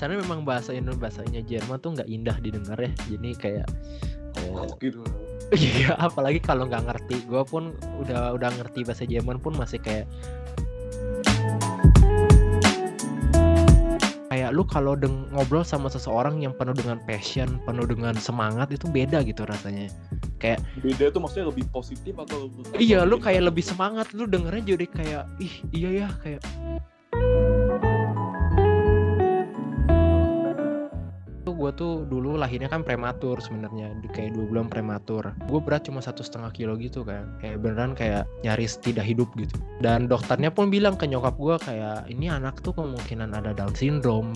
dasarnya memang bahasa Indonesia bahasanya Jerman tuh nggak indah didengar ya. Jadi kayak oh, gitu? Iya apalagi kalau nggak ngerti. Gue pun udah udah ngerti bahasa Jerman pun masih kayak kayak lu kalau ngobrol sama seseorang yang penuh dengan passion penuh dengan semangat itu beda gitu rasanya. Kayak beda tuh maksudnya lebih positif atau iya lu kayak lebih semangat lu dengernya jadi kayak ih iya ya kayak gue tuh dulu lahirnya kan prematur sebenarnya kayak dua bulan prematur. Gue berat cuma satu setengah kilo gitu kan. Kayak beneran kayak nyaris tidak hidup gitu. Dan dokternya pun bilang ke nyokap gue kayak ini anak tuh kemungkinan ada Down syndrome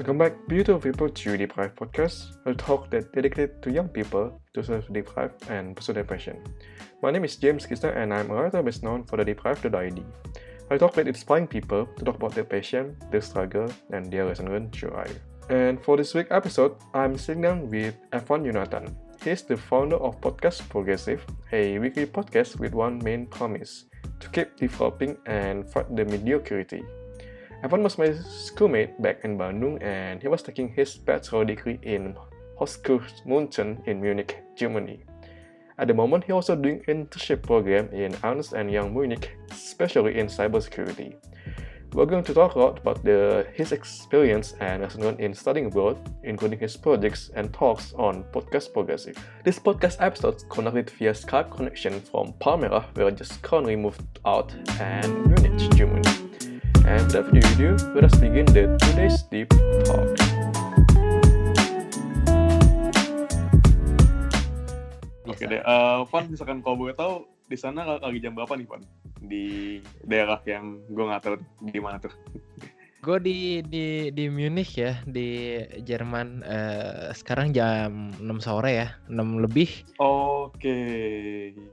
Welcome back, beautiful people, to Deprived Podcast, a talk that dedicated to young people to serve deprived and pursue their passion. My name is James Kisner and I'm a writer best known for the deprived.id. I talk with inspiring people to talk about their passion, their struggle, and their lesson learned through life. And for this week's episode, I'm sitting down with Evan Yonatan. He's the founder of Podcast Progressive, a weekly podcast with one main promise to keep developing and fight the mediocrity Evan was my schoolmate back in Bandung and he was taking his bachelor degree in Hochschulmünchen in Munich, Germany. At the moment, he also doing internship program in Ernst and Young Munich, especially in cybersecurity. We're going to talk a lot about the, his experience and lesson known in studying abroad, including his projects and talks on Podcast Progressive. This podcast episode conducted via Skype connection from Palmera, where I just currently moved out, and Munich, Germany. And without further ado, let us begin the today's deep talk. Oke deh, uh, Van, misalkan kalau boleh tahu di sana lagi jam berapa nih, Van? Di daerah yang gue nggak tahu di mana tuh. Gue di di di Munich ya, di Jerman. Uh, sekarang jam 6 sore ya, 6 lebih. Oke.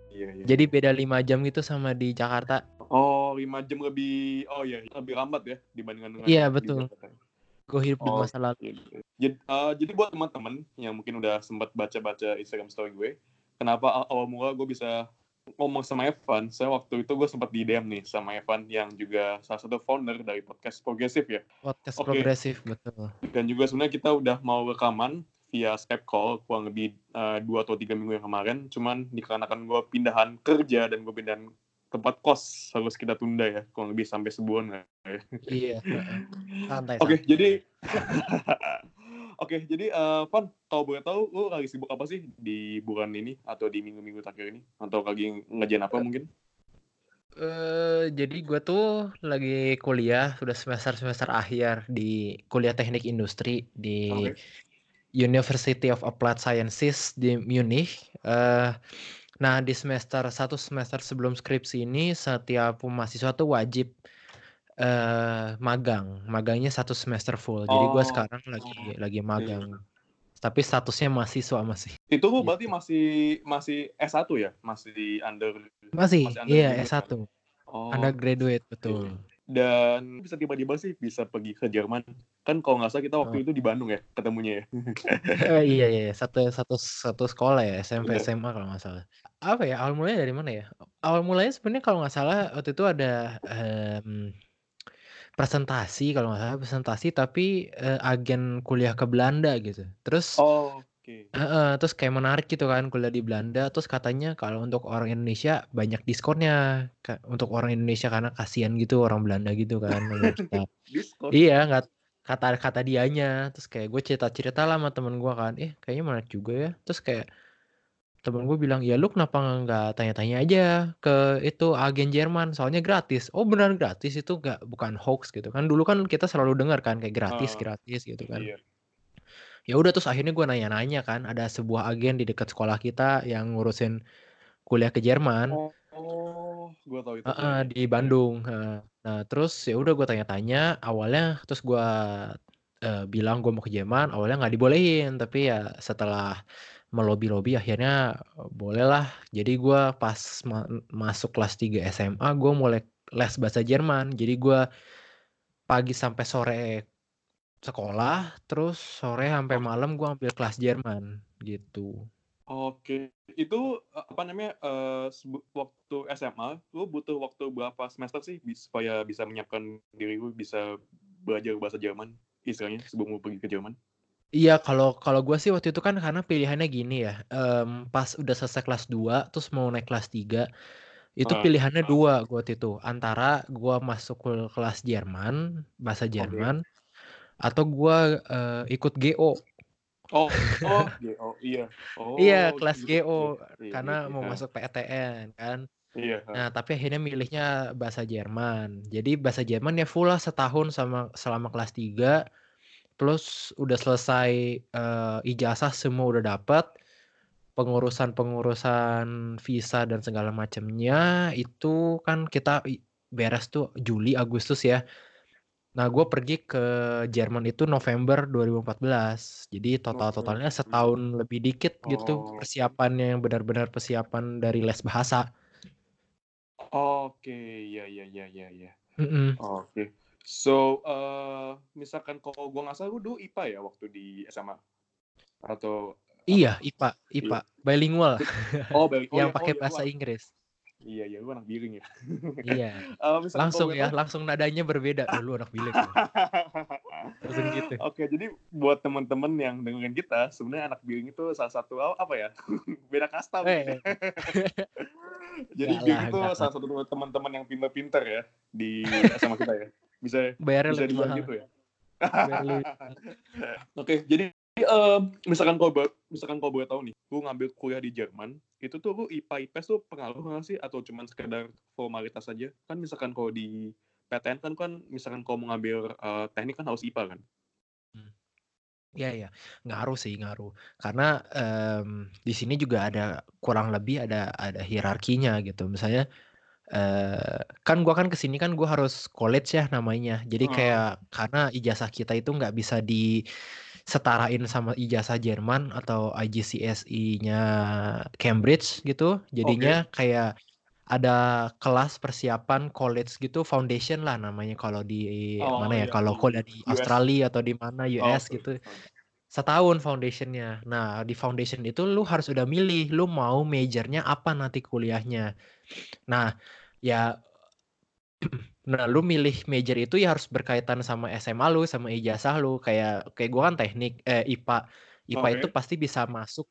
Iya, iya. Jadi beda 5 jam gitu sama di Jakarta. Oh, 5 jam lebih oh iya, lebih lambat ya dibandingkan dengan Iya, betul. Gue hidup oh, di masa lalu. Jadi, uh, jadi buat teman-teman yang mungkin udah sempat baca-baca Instagram story gue, kenapa awal mula gue bisa ngomong sama Evan, saya waktu itu gue sempat di DM nih sama Evan yang juga salah satu founder dari podcast Progresif ya. Podcast okay. Progresif, betul. Dan juga sebenarnya kita udah mau rekaman via Skype call kurang lebih uh, dua atau tiga minggu yang kemarin. Cuman dikarenakan gue pindahan kerja dan gue pindahan tempat kos harus kita tunda ya kurang lebih sampai sebulan ya. Iya. Santai. Oke, okay, jadi Oke, okay, jadi uh, Van, kalau boleh tahu, lu lagi sibuk apa sih di bulan ini atau di minggu-minggu terakhir ini? Atau lagi ngejain apa mungkin? Uh, jadi gue tuh lagi kuliah, sudah semester-semester akhir di kuliah teknik industri di okay. University of Applied Sciences di Munich. Uh, nah, di semester satu semester sebelum skripsi ini, setiap mahasiswa tuh wajib uh, magang. Magangnya satu semester full. Jadi gue oh. sekarang lagi lagi magang. Tapi statusnya mahasiswa masih. Itu lu berarti masih masih S1 ya? Masih di under Masih, masih iya S1. Kan? Oh. Undergraduate betul. Iya. Dan bisa tiba-tiba sih bisa pergi ke Jerman. Kan kalau nggak salah kita waktu oh. itu di Bandung ya ketemunya ya. uh, iya iya satu satu satu sekolah ya SMP Bener. SMA kalau nggak salah. Apa ya awal mulanya dari mana ya? Awal mulanya sebenarnya kalau nggak salah waktu itu ada um, Presentasi kalau nggak salah presentasi tapi, uh, agen kuliah ke Belanda gitu. Terus Oh, oke. uh, terus kayak menarik gitu kan kuliah di Belanda, terus katanya kalau untuk orang Indonesia banyak diskonnya, untuk orang Indonesia karena kasihan gitu orang Belanda gitu kan Diskon? Iya, nggak kata kata dianya, terus kayak gue cerita-cerita lah sama temen gue kan, "Eh, kayaknya menarik juga ya." Terus kayak temen gue bilang, "Ya lu kenapa nggak tanya-tanya aja ke itu agen Jerman, soalnya gratis." Oh beneran gratis itu nggak bukan hoax gitu kan. Dulu kan kita selalu dengar kan kayak gratis, uh, gratis gitu kan. Iya. Ya udah terus akhirnya gue nanya-nanya kan, ada sebuah agen di dekat sekolah kita yang ngurusin kuliah ke Jerman. Oh, oh gue tahu itu. Uh, uh, di Bandung. Uh, nah terus ya udah gue tanya-tanya, awalnya terus gue uh, bilang gue mau ke Jerman, awalnya nggak dibolehin, tapi ya setelah melobi-lobi akhirnya bolehlah. Jadi gue pas ma masuk kelas 3 SMA gue mulai les bahasa Jerman. Jadi gue pagi sampai sore sekolah, terus sore sampai malam gue ambil kelas Jerman gitu. Oke, itu eh, apa namanya uh, waktu SMA, lu butuh waktu berapa semester sih supaya bisa menyiapkan diri lu bisa belajar bahasa Jerman, istilahnya sebelum lu pergi ke Jerman? Iya, kalau kalau gue sih waktu itu kan karena pilihannya gini ya, um, pas udah selesai kelas 2 terus mau naik kelas 3 itu uh, pilihannya uh. dua gue waktu itu antara gue masuk ke kelas Jerman bahasa Jerman okay. atau gue uh, ikut GO Oh, oh, GO, iya. Oh, iya, kelas gitu. GO iya, karena iya, mau iya. masuk PTN kan. Iya. Nah, tapi akhirnya milihnya bahasa Jerman. Jadi bahasa Jerman ya full lah setahun sama selama kelas 3. Plus udah selesai uh, ijazah semua udah dapat. Pengurusan-pengurusan visa dan segala macamnya itu kan kita beres tuh Juli Agustus ya. Nah, gue pergi ke Jerman itu November 2014. Jadi total-totalnya setahun lebih dikit gitu oh. persiapannya yang benar-benar persiapan dari les bahasa. Oke, ya ya ya ya ya. Mm -mm. Oke. So, uh, misalkan kalau gue nggak salah, gue dulu IPA ya waktu di SMA? Atau Iya, IPA, IPA, iya. bilingual. Oh, bilingual. yang oh, pakai ya, bahasa Inggris. Iya, iya, lu anak biling ya. Iya. uh, langsung ya, langsung nadanya berbeda. Oh, lu anak biling. langsung gitu. Oke, jadi buat teman-teman yang dengerin kita, sebenarnya anak biling itu salah satu apa ya? Beda kasta. Eh. jadi biling itu salah satu teman-teman yang pinter-pinter ya di sama kita ya. Bisa Bayarnya bisa dibilang gitu ya. Oke, jadi uh, misalkan kau misalkan kau boleh tahu nih, gue ngambil kuliah di Jerman, itu tuh lu IPA IPS tuh pengaruh nggak sih atau cuma sekedar formalitas saja? Kan misalkan kau di PTN kan kan misalkan kau mau ngambil uh, teknik kan harus IPA kan? Hmm. Iya ya, ngaruh sih ngaruh. Karena um, di sini juga ada kurang lebih ada ada hierarkinya gitu. Misalnya uh, kan gua kan ke sini kan gua harus college ya namanya. Jadi kayak karena ijazah kita itu nggak bisa di setarain sama ijazah Jerman atau IGCSE-nya Cambridge gitu. Jadinya okay. kayak ada kelas persiapan college gitu, foundation lah namanya kalau di oh, mana ya? Iya. Kalau kuliah di US. Australia atau di mana US oh, gitu. Setahun foundationnya. Nah di foundation itu lu harus udah milih, lu mau majornya apa nanti kuliahnya. Nah ya Nah, lu milih major itu ya harus berkaitan sama SMA lu, sama ijazah lu. Kayak kayak gua kan teknik eh IPA. IPA okay. itu pasti bisa masuk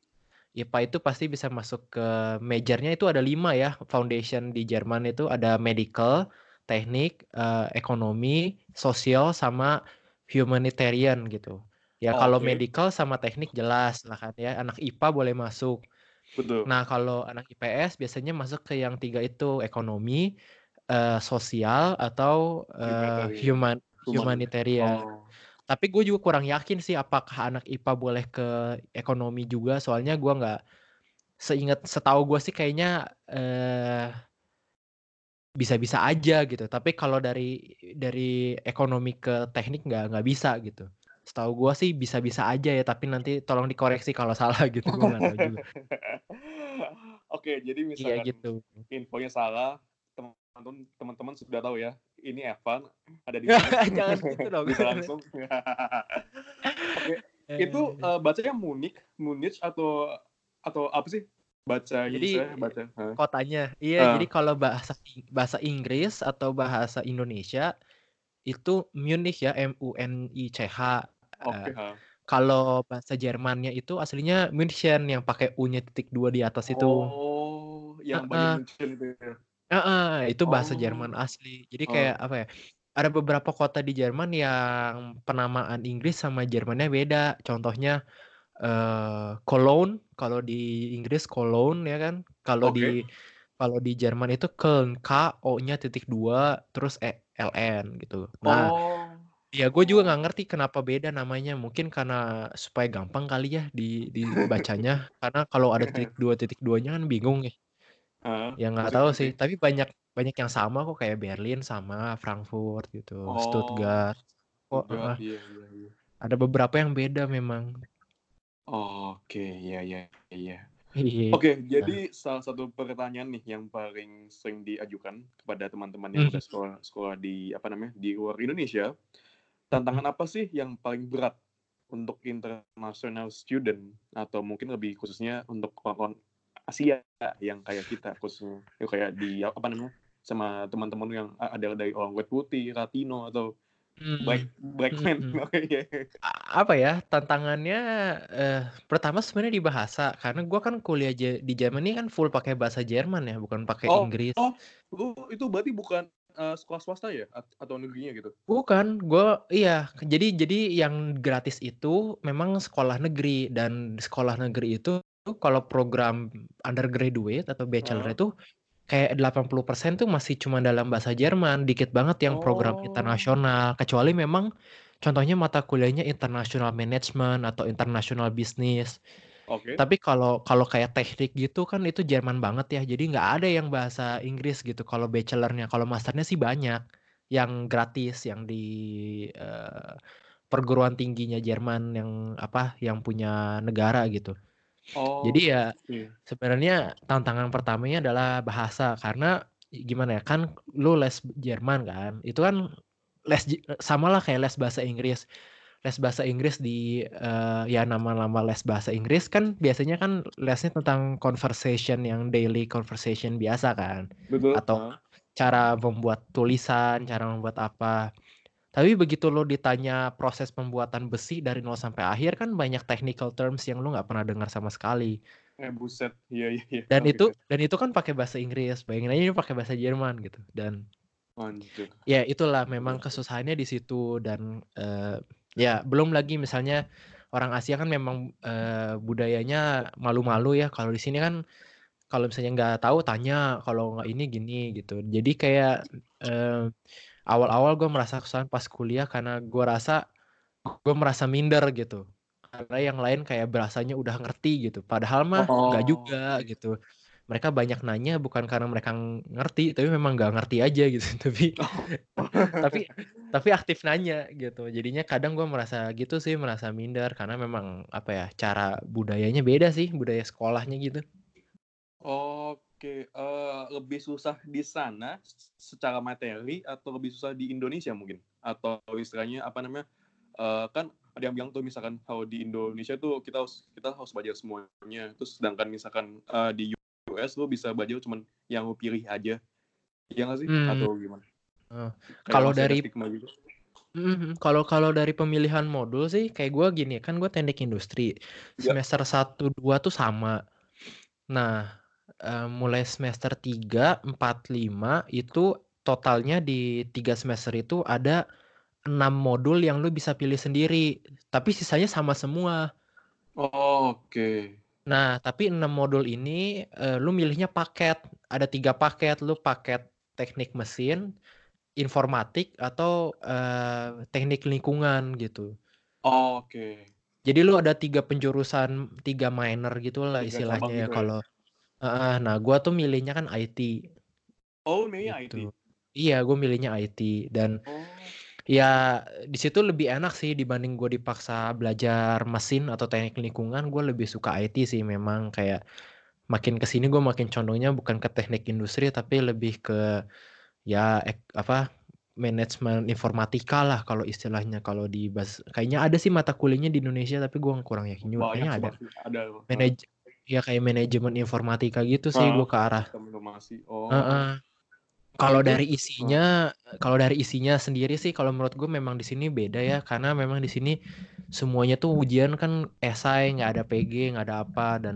IPA itu pasti bisa masuk ke majornya itu ada lima ya foundation di Jerman itu ada medical, teknik, uh, ekonomi, sosial sama humanitarian gitu. Ya oh, kalau okay. medical sama teknik jelas lah kan ya anak IPA boleh masuk. Betul. Nah kalau anak IPS biasanya masuk ke yang tiga itu ekonomi, uh, sosial atau uh, human humanitarian. Oh. Tapi gue juga kurang yakin sih apakah anak IPA boleh ke ekonomi juga. Soalnya gue nggak seingat setahu gue sih kayaknya uh, bisa-bisa aja gitu. Tapi kalau dari dari ekonomi ke teknik nggak nggak bisa gitu. Setahu gue sih bisa-bisa aja ya. Tapi nanti tolong dikoreksi kalau salah gitu. Gue nggak tahu juga. Oke, jadi misalkan iya, gitu. infonya salah, teman-teman sudah tahu ya ini Evan ada di jangan gitu dong. Bisa langsung. Oke itu uh, bacanya Munich Munich atau atau apa sih baca jadi baca kotanya. Iya uh. jadi kalau bahasa bahasa Inggris atau bahasa Indonesia itu Munich ya M U N I C H. Okay, uh, kalau bahasa Jermannya itu aslinya München yang pakai U-nya titik dua di atas itu. Oh, yang uh, München itu ya. Heeh, itu bahasa Jerman oh. asli. Jadi kayak oh. apa ya, ada beberapa kota di Jerman yang penamaan Inggris sama Jermannya beda. Contohnya uh, Cologne, kalau di Inggris Cologne ya kan. Kalau di kalau di Jerman itu Köln, K O-nya titik dua terus E L N gitu. Nah, Oh. ya gue juga nggak ngerti kenapa beda namanya. Mungkin karena supaya gampang kali ya di dibacanya. Karena kalau ada titik dua titik duanya kan bingung ya. Ya nggak tahu sih, tapi banyak banyak yang sama kok kayak Berlin sama Frankfurt gitu, Oh, Stuttgart. Kok uh, iya iya iya. ada beberapa yang beda memang. Oke, iya iya iya. Iya. Oke, jadi salah satu pertanyaan nih yang paling sering diajukan kepada teman-teman yang hmm. udah sekolah sekolah di apa namanya, di luar Indonesia, tantangan hmm. apa sih yang paling berat untuk international student atau mungkin lebih khususnya untuk Asia yang kayak kita khususnya yang kayak di apa namanya sama teman-teman yang ada dari orang kulit putih, Latino atau black black man Mhm. Oke. A apa ya, tantangannya, eh, pertama sebenarnya di bahasa, karena gua kan kuliah di Germany kan full pakai bahasa Jerman ya, bukan pakai Oh Inggris. oh, lu itu berarti bukan, eee, sekolah swasta ya? At atau negerinya gitu? Bukan, gua iya, jadi jadi yang gratis itu memang sekolah negeri dan sekolah negeri itu kalau program undergraduate atau bachelor Heeh. itu kayak 80% tuh masih cuma dalam bahasa Jerman, dikit banget yang program Oh. internasional, kecuali memang contohnya mata kuliahnya international management atau international business. Oke. Tapi kalau kalau kayak teknik gitu kan itu Jerman banget ya, jadi nggak ada yang bahasa Inggris gitu kalau bachelor-nya, kalau master-nya sih banyak yang gratis yang di, eee, perguruan tingginya Jerman yang apa, yang punya negara gitu. Oh, Jadi ya oke. sebenarnya tantangan pertamanya adalah bahasa, karena gimana ya, kan lu les Jerman kan, itu kan les samalah kayak les bahasa Inggris. Les bahasa Inggris di, eee, ya nama-nama les bahasa Inggris kan biasanya kan lesnya tentang conversation yang daily conversation biasa kan, Betul, atau cara membuat tulisan, cara membuat apa. Tapi begitu lu ditanya proses pembuatan besi dari nol sampai akhir kan banyak technical terms yang lu nggak pernah dengar sama sekali. Eh, buset, iya iya iya, Dan oke itu oke. dan itu kan pakai bahasa Inggris, bayangin aja ini pakai bahasa Jerman gitu dan Anjir. ya itulah memang kesusahannya di situ dan, eee, ya belum lagi misalnya orang Asia kan memang, eee, budayanya malu-malu ya, kalau di sini kan kalau misalnya nggak tahu tanya, kalau nggak ini gini gitu. Jadi kayak, eee, awal-awal gue merasa kesusahan pas kuliah karena gua rasa gue merasa minder gitu, karena yang lain kayak berasanya udah ngerti gitu, padahal mah nggak Oh, juga gitu. Mereka banyak nanya bukan karena mereka ngerti, tapi memang nggak ngerti aja gitu, tapi Oh. tapi tapi aktif nanya gitu. Jadinya kadang gue merasa gitu sih, merasa minder karena memang apa ya, cara budayanya beda sih, budaya sekolahnya gitu. Oke, eee, lebih susah di sana secara materi atau lebih susah di Indonesia mungkin? Atau istilahnya apa namanya, eee, kan ada yang bilang tuh misalkan kalau di Indonesia tuh kita harus kita harus belajar semuanya, terus sedangkan misalkan, eee, di US lu bisa belajar cuman yang lu pilih aja. Iya nggak sih? Mmm. Atau gimana? Kayak kalau dari gitu? mhm, kalau kalau dari pemilihan modul sih kayak gue gini, kan gue teknik industri, Ya. semester 1, 2 tuh sama. Nah, eee, mulai semester 3, 4, 5 itu totalnya di 3 semester itu ada 6 modul yang lu bisa pilih sendiri, tapi sisanya sama semua. Oke. Nah, tapi 6 modul ini, eee, lu milihnya paket, ada 3 paket, lu paket teknik mesin, informatik, atau, eee, teknik lingkungan gitu. Oke. Jadi lu ada 3 penjurusan, 3 minor gitulah 3 cabang istilahnya ya gitu ya? kalau heeh, nah gua tuh milihnya kan IT. Oh, lu milihnya IT? Gitu. Iya, gue milihnya IT dan Oh. Ya di situ lebih enak sih dibanding gue dipaksa belajar mesin atau teknik lingkungan, gue lebih suka IT sih memang kayak makin ke sini gue makin condongnya bukan ke teknik industri tapi lebih ke ya ek apa, manajemen informatika lah kalau istilahnya kalau di bas kayaknya ada sih mata kuliahnya di Indonesia tapi gue kurang yakin juga, kayaknya ada. ada. Manaj ya kayak manajemen informatika gitu sih gue ke arah informasi, oh. Heeh. Kalau dari isinya kalau dari isinya sendiri sih kalau menurut gue memang di sini beda ya, karena memang di sini semuanya tuh ujian kan esai, nggak ada PG, nggak ada apa, dan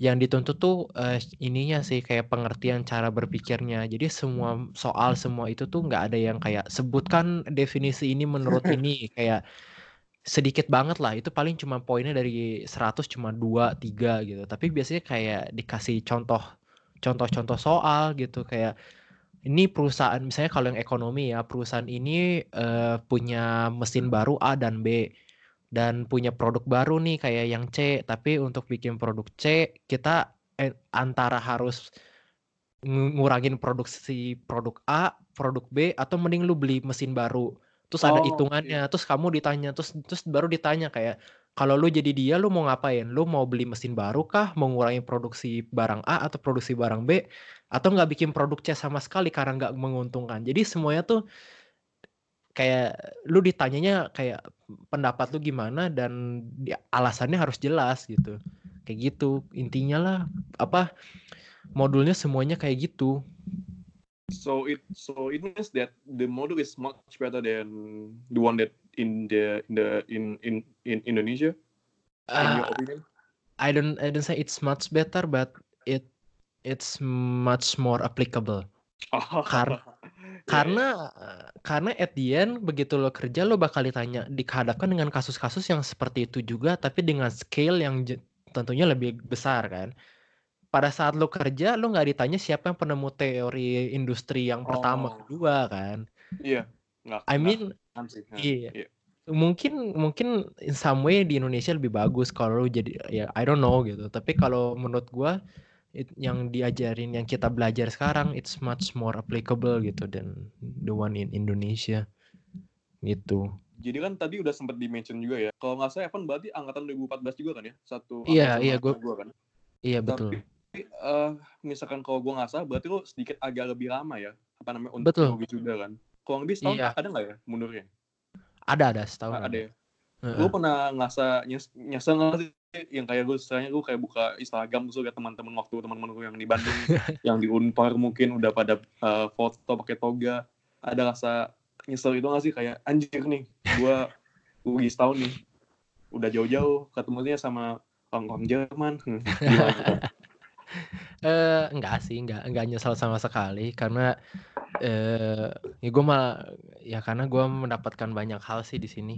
yang dituntut tuh, eee, ininya sih kayak pengertian cara berpikirnya. Jadi semua soal, semua itu tuh nggak ada yang kayak sebutkan definisi ini menurut ini, kayak sedikit banget lah, itu paling cuma poinnya dari 100 cuma 2, 3 gitu. Tapi biasanya kayak dikasih contoh contoh-contoh soal gitu, kayak ini perusahaan misalnya kalau yang ekonomi ya, perusahaan ini, eee, punya mesin baru A dan B, dan punya produk baru nih kayak yang C, tapi untuk bikin produk C kita, eee, antara harus ngu ngurangin produksi produk A, produk B, atau mending lu beli mesin baru. Terus ada Oh, hitungannya, terus kamu ditanya, terus terus baru ditanya kayak, kalau lu jadi dia lu mau ngapain? Lu mau beli mesin baru kah? Mau ngurangin produksi barang A atau produksi barang B? Atau nggak bikin produk C sama sekali karena nggak menguntungkan? Jadi semuanya tuh kayak lu ditanyanya kayak pendapat lu gimana dan alasannya harus jelas gitu kayak gitu intinya lah apa modulnya semuanya kayak gitu so it so it means that the model is much better than the one that in the in the in in in Indonesia? In your Ah, I don't I don't say it's much better but it it's much more applicable. Kar- Yeah, karena karena at the end begitu lo kerja lo bakal ditanya dihadapkan dengan kasus-kasus yang seperti itu juga tapi dengan scale yang tentunya lebih besar kan? Pada saat lo kerja lo nggak ditanya siapa yang penemu teori industri yang pertama Oh. kedua kan? Iya, nggak. I nggak mean. Nah, iya. iya. mungkin mungkin in some way di Indonesia lebih bagus kalau lo jadi ya I don't know gitu tapi kalau menurut gua it- yang diajarin yang kita belajar sekarang it's much more applicable gitu dan the one in Indonesia gitu Jadi kan tadi udah sempat di-mention juga ya. Kalau nggak salah Evan berarti angkatan 2014 juga kan ya? Satu Iya, iya, gua- gua kan. iya betul Tapi eh, misalkan kalau gua nggak salah berarti lo sedikit agak lebih lama ya. Apa namanya untuk Betul. wisuda kan. Kurang lebih setahun Iya. ada nggak ya mundurnya? ada ada setahun ada ya. Heeh. Lu pernah ngerasa nyes nyesel sih yang kayak gue misalnya gue kayak buka Instagram terus liat teman-teman waktu teman-teman gue yang di Bandung yang di Unpar mungkin udah pada eh, foto pakai toga ada rasa nyesel itu nggak sih kayak anjir nih gue rugi setahun nih udah jauh-jauh ketemunya sama orang-orang Jerman Hmm? Eh, enggak sih, enggak enggak nyesal sama sekali karena eh ya gue malah ya karena gue mendapatkan banyak hal sih di sini.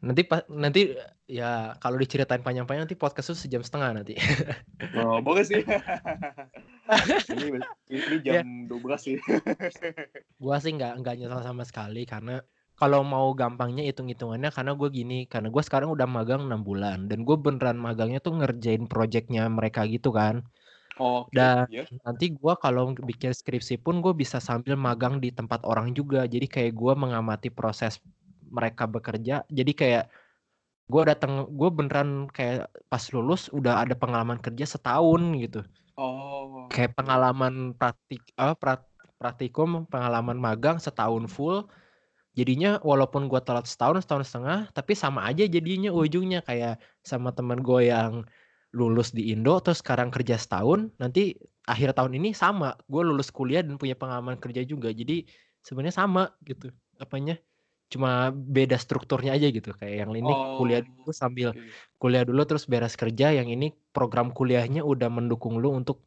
Nanti pa- nanti ya kalau diceritain panjang-panjang nanti podcast itu sejam setengah nanti. oh, boleh sih ini, ini jam 12 sih gua sih nggak nggak nyesal sama sekali karena kalau mau gampangnya hitung-hitungannya karena gue gini karena gue sekarang udah magang enam bulan dan gue beneran magangnya tuh ngerjain projectnya mereka gitu kan oh Dan- ya nanti gua kalau bikin skripsi pun gue bisa sambil magang di tempat orang juga. Jadi kayak gua mengamati proses mereka bekerja. Jadi kayak gue datang gue beneran kayak pas lulus udah ada pengalaman kerja setahun gitu. Oh. Kayak pengalaman praktik prak- praktikum pengalaman magang setahun full. Jadinya walaupun gua telat setahun setahun setengah tapi sama aja jadinya ujungnya. Kayak sama teman gue yang lulus di Indo terus sekarang kerja setahun nanti akhir tahun ini sama. Gue lulus kuliah dan punya pengalaman kerja juga jadi sebenarnya sama gitu apanya. Cuma beda strukturnya aja gitu kayak yang ini kuliah Oh, dulu sambil kuliah dulu terus beres kerja yang ini program kuliahnya udah mendukung lu untuk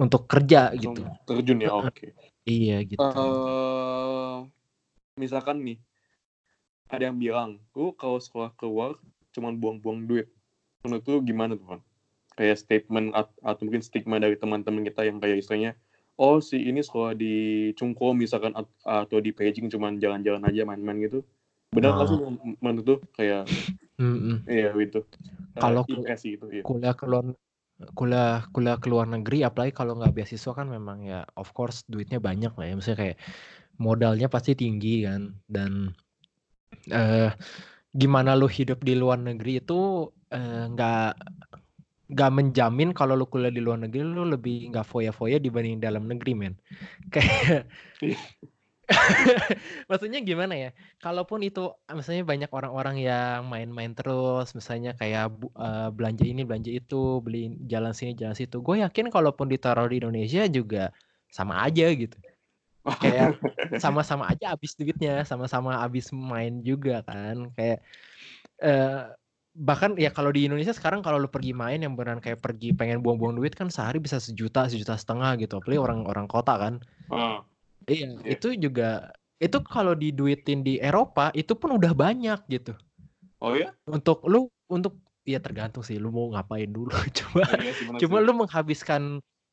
untuk kerja Langsung gitu. terjun ya oke. Iya gitu. Eh misalkan nih ada yang bilang lu kalau sekolah keluar cuman buang-buang duit menurut lu gimana tuh kan kayak statement at- atau mungkin stigma dari teman-teman kita yang kayak istilahnya oh si ini sekolah di Cungko misalkan at- atau di Beijing cuman jalan-jalan aja main-main gitu. Benar nggak Ah. sih men- menurut tuh kayak iya gitu. Kalau gitu iya. kuliah keluar kuliah kuliah ke luar negeri apalagi kalau nggak beasiswa kan memang ya of course duitnya banyak lah ya. Maksudnya kayak modalnya pasti tinggi kan dan eh gimana lu hidup di luar negeri itu eh, nggak nggak menjamin kalau lu kuliah di luar negeri lu lebih nggak foya-foya dibanding dalam negeri men. Kayak Iya. maksudnya gimana ya? Kalaupun itu misalnya banyak orang-orang yang main-main terus misalnya kayak bu- eh, belanja ini belanja itu beli jalan sini jalan situ gue yakin kalaupun ditaruh di Indonesia juga sama aja gitu kayak sama-sama aja habis duitnya sama-sama habis main juga kan kayak eh bahkan ya kalau di Indonesia sekarang kalau lu pergi main yang beneran kayak pergi pengen buang-buang duit kan sehari bisa sejuta sejuta setengah gitu apalagi orang-orang kota kan Ah, Iya, Iya. itu juga itu kalau diduitin di Eropa itu pun udah banyak gitu. oh ya Untuk lu untuk ya tergantung sih lu mau ngapain dulu. Coba Iya sih, bener cuma sih. lu menghabiskan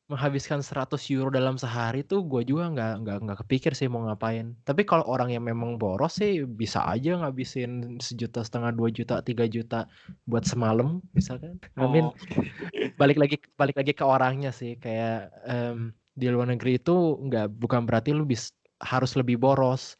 menghabiskan 100 euro dalam sehari tuh gue juga nggak nggak nggak kepikir sih mau ngapain. Tapi kalau orang yang memang boros sih bisa aja ngabisin sejuta setengah dua juta tiga juta buat semalam misalkan. Oh, balik lagi balik lagi ke orangnya sih kayak em, di luar negeri itu nggak bukan berarti lu bis harus lebih boros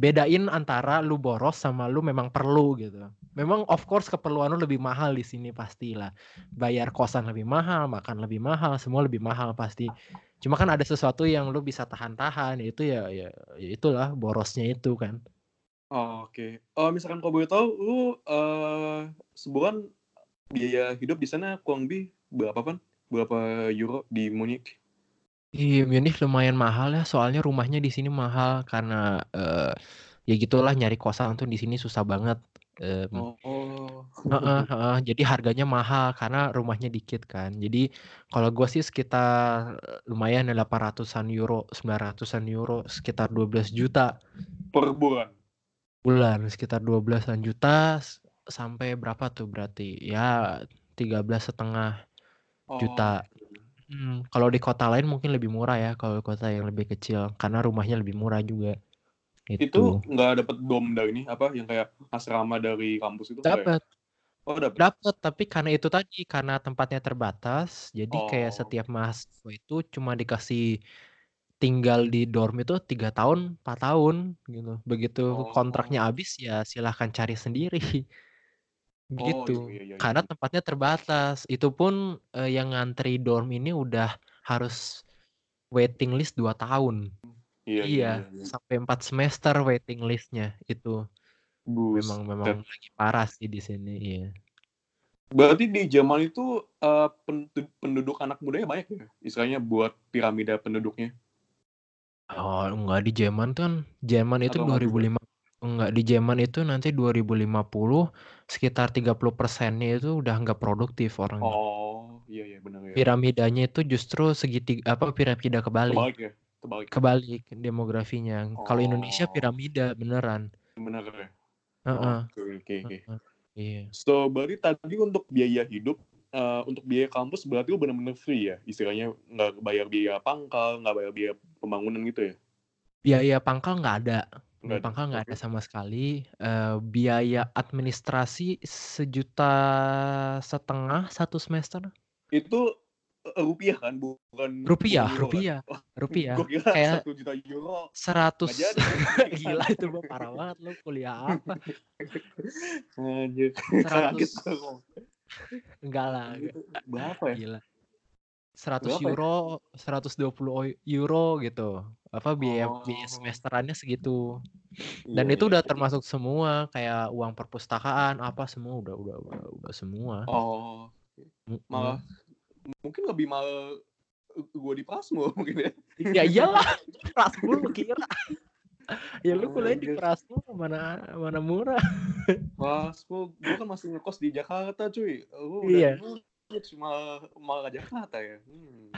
bedain antara lu boros sama lu memang perlu gitu. Memang of course keperluan lu lebih mahal di sini pastilah. Bayar kosan lebih mahal, makan lebih mahal, semua lebih mahal pasti. Cuma kan ada sesuatu yang lu bisa tahan-tahan, itu ya, ya ya itulah borosnya itu kan. Oh, Oke. Oh, misalkan kau boleh tahu, lu eh sebulan biaya hidup di sana kurang lebih berapa kan? Berapa euro di Munich? Iya, Munich lumayan mahal ya, soalnya rumahnya di sini mahal karena eh ya gitulah nyari kosan tuh di sini susah banget. Em, Oh. heeh, heeh, jadi harganya mahal karena rumahnya dikit kan. Jadi kalau gua sih sekitar lumayan ya 800-an euro, 900-an euro, sekitar 12 juta Per bulan. bulan, sekitar 12-an juta s- sampai berapa tuh berarti? Ya 13 setengah Oh. juta. Hmm, kalau di kota lain mungkin lebih murah ya, kalau kota yang lebih kecil karena rumahnya lebih murah juga. Itu Itu. nggak dapet dom dari ini apa yang kayak asrama dari kampus itu? nggak ya? Dapat, Oh, dapet. dapat, tapi karena itu tadi karena tempatnya terbatas, jadi kayak Oh. setiap mahasiswa itu cuma dikasih tinggal di dorm itu tiga tahun, 4 tahun gitu. Begitu kontraknya Oh. habis ya silahkan cari sendiri. Oh, Gitu. iya, iya, iya, Karena iya. tempatnya terbatas. Itu pun eh, yang ngantri dorm ini udah harus waiting list 2 tahun. Iya, iya, Iya, iya, iya. sampai 4 semester waiting listnya itu. Memang memang Buset. lagi parah sih di sini, iya. Berarti di Jerman itu pen- penduduk anak mudanya banyak ya? Istilahnya buat piramida penduduknya. Oh, enggak di Jerman kan Jerman itu Atau enggak juga? 2005 enggak di Jerman itu nanti 2050 sekitar 30 persennya itu udah nggak produktif orangnya. Oh, iya iya benar ya. Piramidanya itu justru segitiga apa piramida kebalik. Kebalik ya? Kebalik. Kebalik demografinya. Kalau Indonesia Oh. piramida beneran. Benar ya. Heeh. Oke oke. Iya. So berarti tadi untuk biaya hidup, eh, untuk biaya kampus berarti lu benar-benar free ya? Istilahnya nggak bayar biaya pangkal, nggak bayar biaya pembangunan gitu ya? Biaya pangkal nggak ada. Nggak Biaya ada. pangkal nggak ada sama sekali. Eh, biaya administrasi sejuta setengah satu semester. Itu eh, rupiah kan, bukan Rupiah, euro kan? rupiah, Oh, rupiah. gue kira Kayak satu juta euro. 100 Nggak jadi. gila itu mah parah banget lu kuliah apa? Anjir. 100 Kaget gue. enggak lah, Berapa ya? gila. 100 Berapa ya? euro, 120 o- euro gitu. Apa biaya biaya Oh. semesterannya segitu. Iya Dan itu iya. udah termasuk semua kayak uang perpustakaan apa semua udah udah udah, udah semua. Oh, malah mungkin lebih mahal gue di Prasmo mungkin ya. Ya iyalah, Prasmul lu kira. ya lu kuliah di. Prasmul mana mana murah. Prasmo, gue kan masih ngekos di Jakarta cuy. Lu udah Iya. Cuma malah Jakarta ya. Hmm.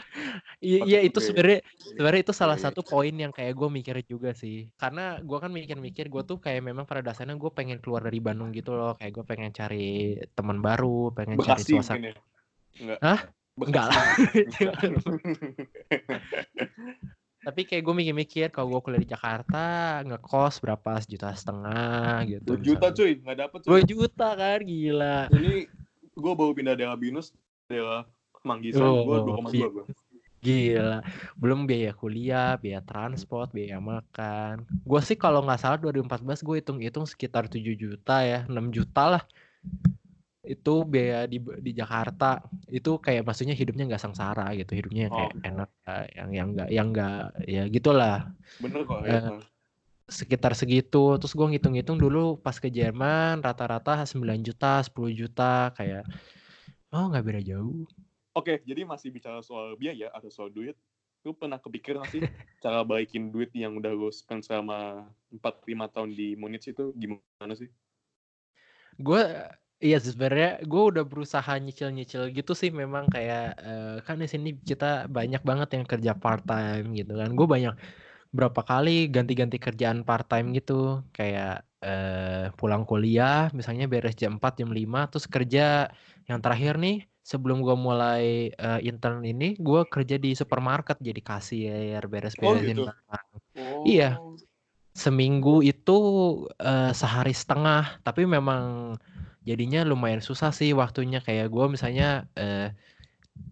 Iya, iya itu sebenarnya sebenarnya itu salah Iya. satu poin yang kayak gue mikir juga sih. Karena gue kan mikir-mikir gue tuh kayak memang pada dasarnya gue pengen keluar dari Bandung gitu loh. Kayak gue pengen cari teman baru, pengen cari Bekasi suasana. mungkin ya. Enggak. Hah? Enggak lah. Bekasi. Tapi kayak gue mikir-mikir kalau gue kuliah di Jakarta ngekos berapa sejuta setengah gitu. 2 juta misalnya. cuy, nggak dapet cuy. Dua juta kan gila. Ini gue baru pindah daerah Binus, daerah Manggisan, gue Oh, 2,2 gue. Gila, belum biaya kuliah, biaya transport, biaya makan. Gue sih kalau nggak salah 2014 gue hitung-hitung sekitar 7 juta ya, 6 juta lah. Itu biaya di di Jakarta. Itu kayak maksudnya hidupnya nggak sengsara gitu, hidupnya kayak Oh. enak, eh, yang yang nggak yang nggak ya gitulah. Bener kok ya. Sekitar segitu. Terus gue ngitung-ngitung dulu pas ke Jerman rata-rata 9 juta, 10 juta kayak oh nggak beda jauh. Oke, jadi masih bicara soal biaya atau soal duit. Lu pernah kepikir gak sih cara baikin duit yang udah lu spend selama 4-5 tahun di Munich itu gimana sih? Gue iya sih, sebenarnya gue udah berusaha nyicil-nyicil gitu sih memang kayak eh, kan di sini kita banyak banget yang kerja part time gitu kan. Gue banyak berapa kali ganti-ganti kerjaan part time gitu kayak eh, pulang kuliah misalnya beres jam 4 jam 5 terus kerja yang terakhir nih sebelum gue mulai eh, intern ini gue kerja di supermarket jadi kasir Oh beres-beresin gitu. barang. Iya. Oh. Seminggu itu eh, sehari setengah, tapi memang jadinya lumayan susah sih waktunya kayak gue misalnya eh,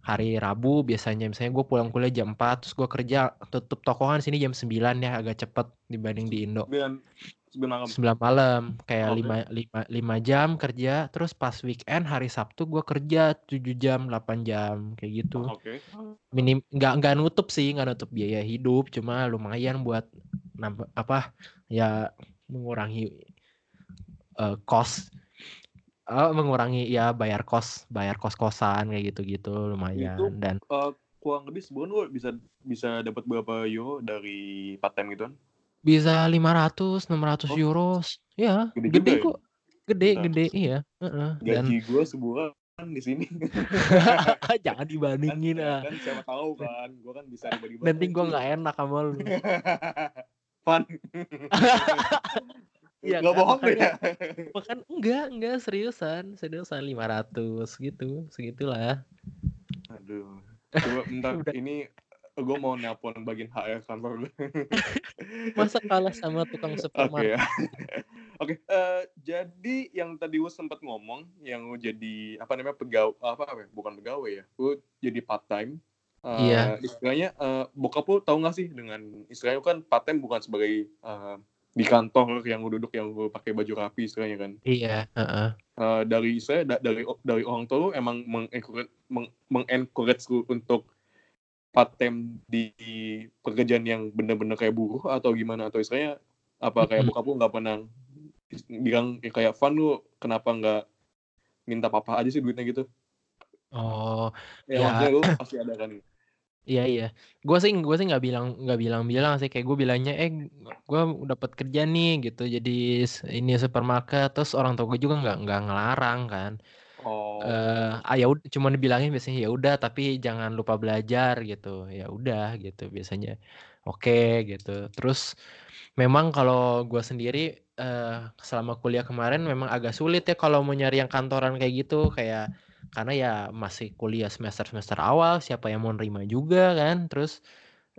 hari Rabu biasanya misalnya gue pulang kuliah jam 4 terus gue kerja tutup toko kan sini jam 9 ya agak cepet dibanding di Indo. 9 9 malam. 9 malam kayak Oke. 5 5 5 jam kerja terus pas weekend hari Sabtu gue kerja 7 jam 8 jam kayak gitu. Oke. Minim nggak nggak nutup sih nggak nutup biaya hidup cuma lumayan buat nambah apa ya mengurangi eh, kos eh, mengurangi ya bayar kos bayar kos kosan kayak gitu gitu lumayan Itu- dan Eh, kurang lebih sebulan lu bisa bisa dapat berapa euro dari part time gitu kan? bisa 500 600 Oh. euros ya Gede gede, ya? kok gede Nah. gede iya heeh. dan Gaji gue sebulan di sini. jangan dibandingin ah kan siapa tahu kan, gue kan bisa dibagi nanti gua nggak enak sama lu Fun. Iya Nggak kan, bohong ya. Makan enggak, enggak seriusan, seriusan 500 gitu, segitulah. Aduh. Coba bentar ini gue mau nelpon bagian HR kantor gue. Masa kalah sama tukang Oke supermarket? ya. Oke, eh, jadi yang tadi gue sempat ngomong, yang lu jadi apa namanya pegawai apa, apa ya? bukan pegawai ya, lu jadi part time. Eh, Iya. Istilahnya eh, bokap lu tahu nggak sih dengan istilahnya kan part time bukan sebagai eh, di kantor yang duduk yang pakai baju rapi istilahnya kan. Iya, heeh. Eh, dari saya da- dari dari orang tua lu emang mengencourage meng, mengencourage lu untuk part time di pekerjaan yang benar-benar kayak buruh atau gimana atau istilahnya apa kayak bokap lu nggak pernah bilang ya kayak fun lu kenapa nggak minta papa aja sih duitnya gitu Oh, ya, Ya. maksudnya lu pasti ada kan iya iya. Gua sih gua sih nggak bilang nggak bilang-bilang sih. Kayak gue bilangnya eh gua dapat kerja nih gitu. Jadi ini supermarket terus orang tua gue juga nggak nggak ngelarang kan. oh. Eh ah ya ud- cuma dibilangin biasanya ya udah tapi jangan lupa belajar gitu. Ya udah gitu biasanya. Oke gitu. Terus memang kalau gua sendiri eh selama kuliah kemarin memang agak sulit ya kalau mau nyari yang kantoran kayak gitu. Kayak karena ya masih kuliah semester semester awal siapa yang mau nerima juga kan terus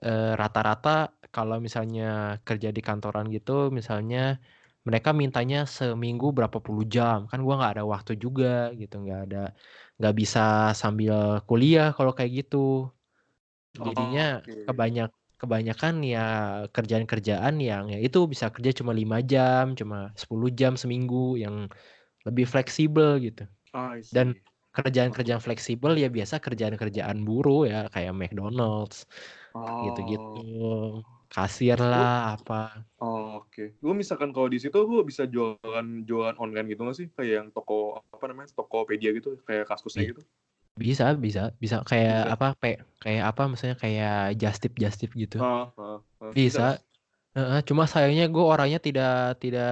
eh, rata-rata kalau misalnya kerja di kantoran gitu misalnya mereka mintanya seminggu berapa puluh jam kan gua nggak ada waktu juga gitu nggak ada nggak bisa sambil kuliah kalau kayak gitu jadinya oke. kebanyak kebanyakan ya kerjaan-kerjaan yang ya itu bisa kerja cuma lima jam cuma 10 jam seminggu yang lebih fleksibel gitu see. dan kerjaan-kerjaan fleksibel ya biasa kerjaan-kerjaan buruh ya kayak McDonald's oh. gitu-gitu kasir lah apa Oh, oke. Lu misalkan kalau di situ lu bisa jualan jualan online gitu nggak sih? Kayak yang toko apa namanya? Tokopedia gitu, kayak kaskusnya gitu. bisa bisa bisa kayak Bisa. apa pe, kayak apa misalnya kayak just tip just tip gitu ah, ah. bisa Heeh, cuma sayangnya gue orangnya tidak tidak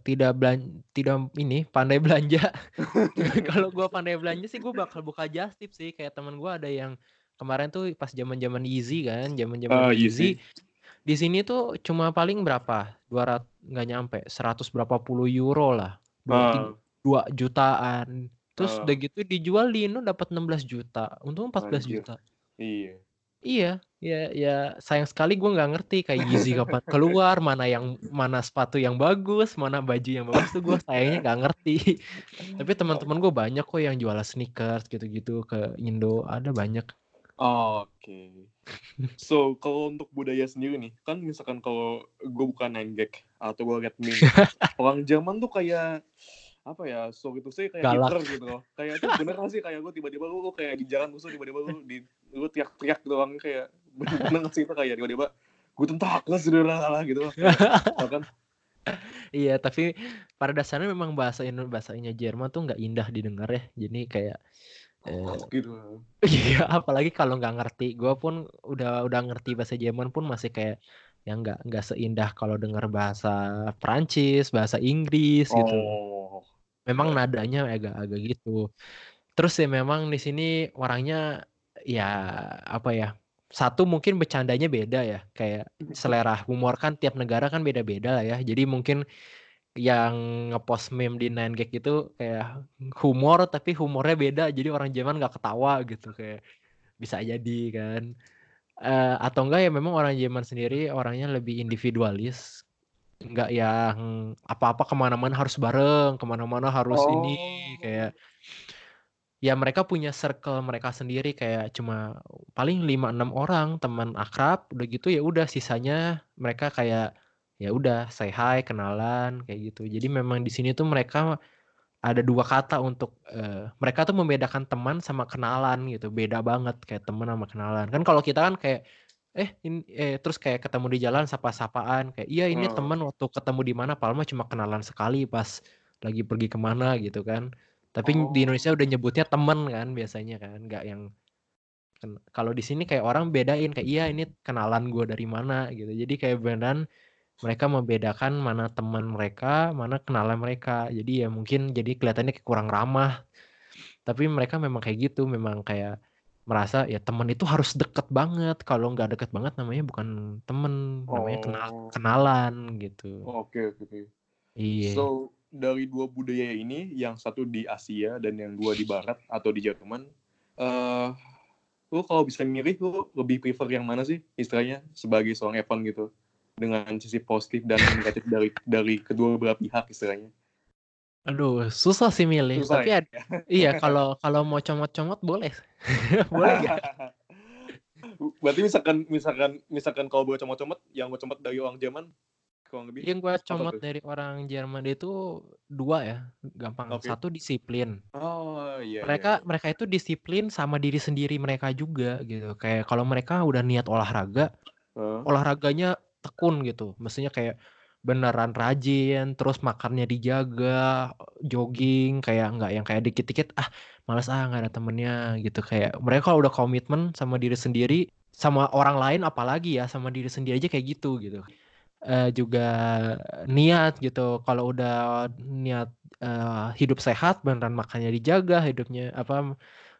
tidak belan tidak ini pandai belanja kalau gue pandai belanja sih gue bakal buka just tip sih kayak teman gue ada yang kemarin tuh pas zaman zaman easy kan zaman zaman Ah, easy Yeezy. di sini tuh cuma paling berapa 200 nggak nyampe 100 berapa puluh euro lah dua, dua jutaan terus Ah. udah gitu dijual di Indo dapat 16 juta untung 14 Anjir. juta iya. Iya, ya ya sayang sekali gue nggak ngerti kayak Yeezy kapan keluar, mana yang mana sepatu yang bagus, mana baju yang bagus tuh gue sayangnya nggak ngerti. Tapi teman-teman gue banyak kok yang jualan sneakers gitu-gitu ke Indo, ada banyak. Oh, Oke. So, kalau untuk budaya sendiri nih, kan misalkan kalau gue buka gag atau gue liat meme, orang Jerman tuh kayak apa ya, so gitu sih kayak Galak. Hitler gitu loh. Kayak itu bener gak sih kayak gue tiba-tiba lu, lu kayak di jalan musuh tiba-tiba lu di lu teriak-teriak gitu orang kayak bener sih itu kayak tiba-tiba gue tentak lah saudara gitu loh. Tau kan? Iya, tapi pada dasarnya memang bahasa bahasanya Jerman tuh nggak indah didengar ya. Jadi kayak eh, gitu. Iya, apalagi kalau nggak ngerti. Gue pun udah udah ngerti bahasa Jerman pun masih kayak yang nggak nggak seindah kalau dengar bahasa Prancis, bahasa Inggris gitu. Oh. Memang nadanya agak-agak gitu. Terus ya memang di sini orangnya ya apa ya? Satu mungkin bercandanya beda ya. Kayak selera humor kan tiap negara kan beda-beda lah ya. Jadi mungkin yang ngepost meme di 9gag itu kayak humor tapi humornya beda jadi orang Jerman nggak ketawa gitu kayak bisa jadi kan Eh, atau enggak ya memang orang Jerman sendiri orangnya lebih individualis nggak yang apa-apa ke mana-mana harus bareng ke mana-mana harus ini Oh. kayak ya mereka punya circle mereka sendiri kayak cuma paling 5-6 orang teman akrab udah gitu ya udah sisanya mereka kayak ya udah say hi kenalan kayak gitu. Jadi memang di sini tuh mereka ada dua kata untuk uh, mereka tuh membedakan teman sama kenalan gitu beda banget kayak teman sama kenalan. Kan kalau kita kan kayak eh ini eh terus kayak ketemu di jalan sapa-sapaan kayak iya ini teman waktu ketemu di mana Palma cuma kenalan sekali pas lagi pergi ke mana gitu kan tapi oh. di Indonesia udah nyebutnya temen kan biasanya kan nggak yang kalau di sini kayak orang bedain kayak iya ini kenalan gue dari mana gitu jadi kayak beneran mereka membedakan mana teman mereka, mana kenalan mereka. Jadi ya mungkin jadi kelihatannya kayak kurang ramah. Tapi mereka memang kayak gitu, memang kayak merasa ya teman itu harus deket banget. Kalau nggak deket banget namanya bukan temen, namanya kenal oh. kenalan gitu. Oke oke oke. Iya. So dari dua budaya ini, yang satu di Asia dan yang dua di Barat atau di Jerman, uh, lu kalau bisa milih lu lebih prefer yang mana sih istilahnya sebagai seorang Evan gitu? dengan sisi positif dan negatif dari dari kedua belah pihak istilahnya. Aduh, susah sih milih. Susah, Tapi ya? ada, iya kalau kalau mau comot-comot boleh. boleh gak? Berarti misalkan misalkan misalkan kalau gue comot-comot, yang gue comot dari orang Jerman kurang lebih. Yang gue comot dari orang Jerman itu dua ya, gampang. Okay. Satu disiplin. Oh iya. Mereka iya. mereka itu disiplin sama diri sendiri mereka juga gitu. Kayak kalau mereka udah niat olahraga, uh. olahraganya tekun gitu. Mestinya kayak beneran rajin, terus makannya dijaga, jogging, kayak nggak yang kayak dikit-dikit, ah males ah nggak ada temennya gitu. Kayak mereka kalau udah komitmen sama diri sendiri, sama orang lain apalagi ya, sama diri sendiri aja kayak gitu gitu. Uh, juga niat gitu, kalau udah niat uh, hidup sehat, beneran makannya dijaga, hidupnya apa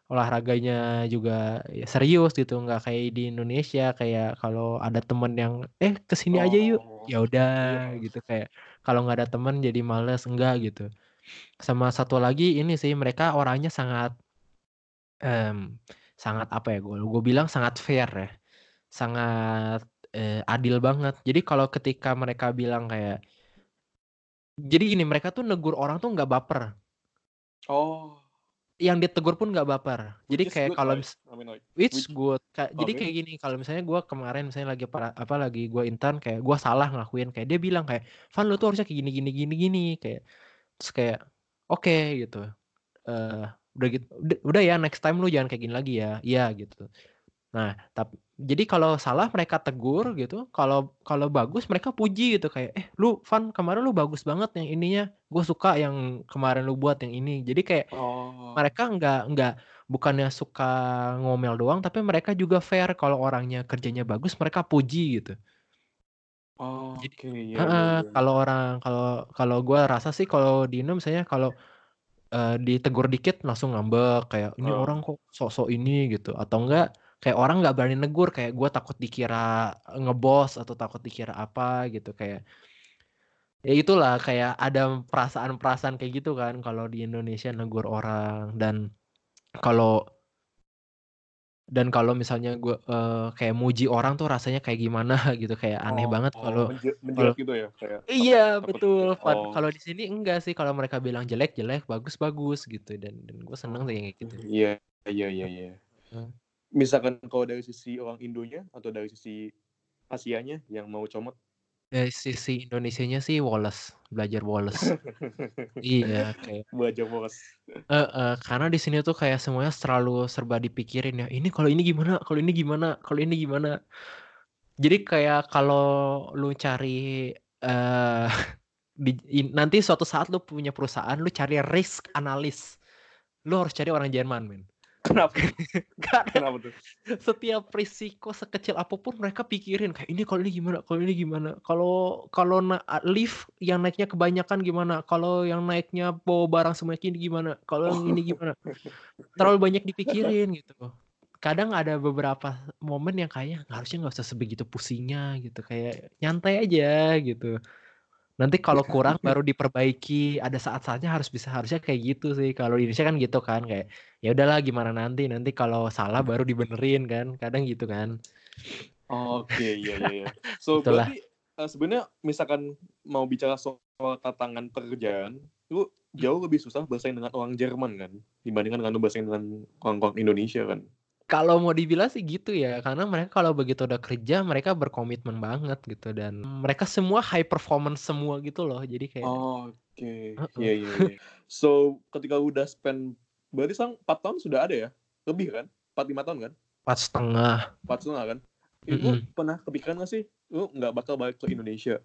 olahraganya juga ya serius gitu. Nggak kayak di Indonesia kayak kalau ada temen yang eh ke sini aja yuk. Oh, ya udah iya. gitu. Kayak kalau nggak ada temen jadi males enggak gitu. Sama satu lagi ini sih mereka orangnya sangat um, sangat apa ya gue gue bilang sangat fair ya. Sangat eh, adil banget jadi kalau ketika mereka bilang kayak jadi ini mereka tuh negur orang tuh nggak baper oh yang ditegur pun nggak baper. Jadi kayak kalau right? I mean like, which, good. Ka jadi kayak gini kalau misalnya gue kemarin misalnya lagi para, apa lagi gue intern kayak gue salah ngelakuin kayak dia bilang kayak Van lu tuh harusnya kayak gini gini gini gini kayak terus kayak oke okay, gitu. Uh, udah gitu udah, udah ya next time lu jangan kayak gini lagi ya. Iya gitu. Nah, tapi jadi kalau salah mereka tegur gitu, kalau kalau bagus mereka puji gitu kayak eh lu Van kemarin lu bagus banget yang ininya, gue suka yang kemarin lu buat yang ini. Jadi kayak oh. mereka nggak nggak bukannya suka ngomel doang, tapi mereka juga fair kalau orangnya kerjanya bagus mereka puji gitu. Oh, Jadi, okay, ya, uh, ya, ya. kalau orang kalau kalau gue rasa sih kalau di Indo misalnya kalau uh, ditegur dikit langsung ngambek kayak ini oh. orang kok sok-sok ini gitu atau enggak kayak orang nggak berani negur kayak gue takut dikira ngebos atau takut dikira apa gitu kayak ya itulah kayak ada perasaan-perasaan kayak gitu kan kalau di Indonesia negur orang. Dan kalau dan kalau misalnya gue uh, kayak muji orang tuh rasanya kayak gimana gitu kayak aneh oh, banget kalau oh, gitu ya kayak iya betul. oh. kalau di sini enggak sih kalau mereka bilang jelek jelek bagus bagus gitu dan dan gue seneng sih kayak gitu. Iya iya iya iya misalkan kalau dari sisi orang Indonya atau dari sisi Asianya yang mau comot? Dari sisi Indonesianya sih Wallace, belajar Wallace. iya, kayak belajar Wallace. Uh, uh, karena di sini tuh kayak semuanya selalu serba dipikirin ya. Ini kalau ini gimana? Kalau ini gimana? Kalau ini gimana? Jadi kayak kalau lu cari uh, di, nanti suatu saat lu punya perusahaan, lu cari risk analis. Lu harus cari orang Jerman, men. Kenapa? Karena Kenapa tuh? Setiap risiko sekecil apa pun mereka pikirin kayak ini kalau ini gimana, kalau ini gimana, kalau kalau na lift yang naiknya kebanyakan gimana, kalau yang naiknya bawa barang semakin gimana, kalau yang ini gimana. Terlalu banyak dipikirin gitu. Kadang ada beberapa momen yang kayak harusnya nggak usah sebegitu pusingnya gitu, kayak nyantai aja gitu nanti kalau kurang baru diperbaiki. Ada saat-saatnya harus bisa harusnya kayak gitu sih. Kalau di Indonesia kan gitu kan kayak ya udahlah gimana nanti? Nanti kalau salah baru dibenerin kan. Kadang gitu kan. Oke okay, iya iya iya. So Itulah. berarti uh, sebenarnya misalkan mau bicara soal tantangan pekerjaan lu jauh lebih susah bersaing dengan orang Jerman kan dibandingkan dengan lu bersaing dengan orang-orang Indonesia kan. Kalau mau dibilang sih gitu ya, karena mereka kalau begitu udah kerja mereka berkomitmen banget gitu dan mereka semua high performance semua gitu loh. Jadi kayak Oh, Oke, Heeh. iya iya iya. So, ketika udah spend berarti sang 4 tahun sudah ada ya? Lebih kan? 4 5 tahun kan? empat setengah. 4 setengah kan? Itu Mm-mm. pernah kepikiran gak sih lu nggak bakal balik ke Indonesia?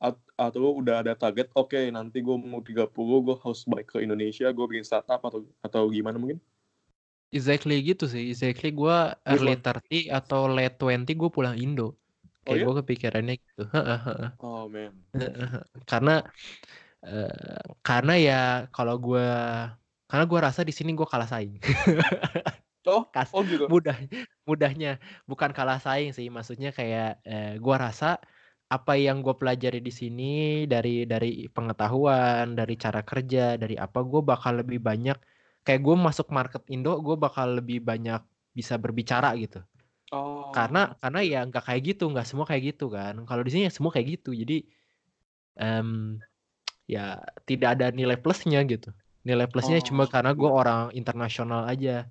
At- atau lu udah ada target, oke nanti gue mau 30, gue harus balik ke Indonesia, gue bikin startup atau atau gimana mungkin? Exactly gitu sih. Exactly gue early 30 atau late 20 gue pulang Indo. Oh Kayak ya? gue kepikirannya gitu. Oh man. karena eh, karena ya kalau gue karena gue rasa di sini gue kalah saing. Oh, Kas- oh gitu. mudah mudahnya bukan kalah saing sih maksudnya kayak eh, gua rasa apa yang gue pelajari di sini dari dari pengetahuan dari cara kerja dari apa gue bakal lebih banyak kayak gue masuk market Indo gue bakal lebih banyak bisa berbicara gitu Oh. karena karena ya nggak kayak gitu nggak semua kayak gitu kan kalau di sini ya semua kayak gitu jadi em, ya tidak ada nilai plusnya gitu nilai plusnya cuma Oh. karena gue orang internasional aja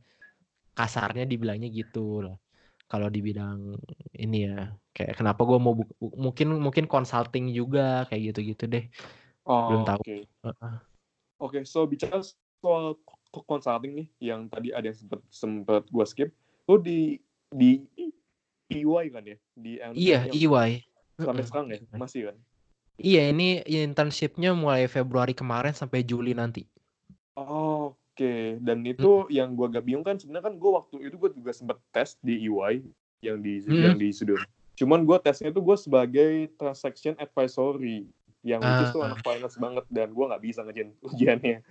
kasarnya dibilangnya gitu lah kalau di bidang ini ya kayak kenapa gue mau mungkin mungkin consulting juga kayak gitu-gitu deh Oh, belum tahu. Oke. Heeh. Oke, so bicara soal k- consulting nih, yang tadi ada yang sempet sempet gua skip, lu di di EY kan ya? Di iya EY sampai sekarang ya, masih kan? iya ini internshipnya mulai Februari kemarin sampai Juli nanti Oh, Oke, dan itu yang gua agak bingung kan sebenarnya kan gua waktu itu gua juga sempet tes di EY yang di Hmm. yang di studio. Cuman gua tesnya itu gua sebagai transaction advisory yang which is tuh Ah. anak finance banget dan gua nggak bisa ngerjain ujiannya.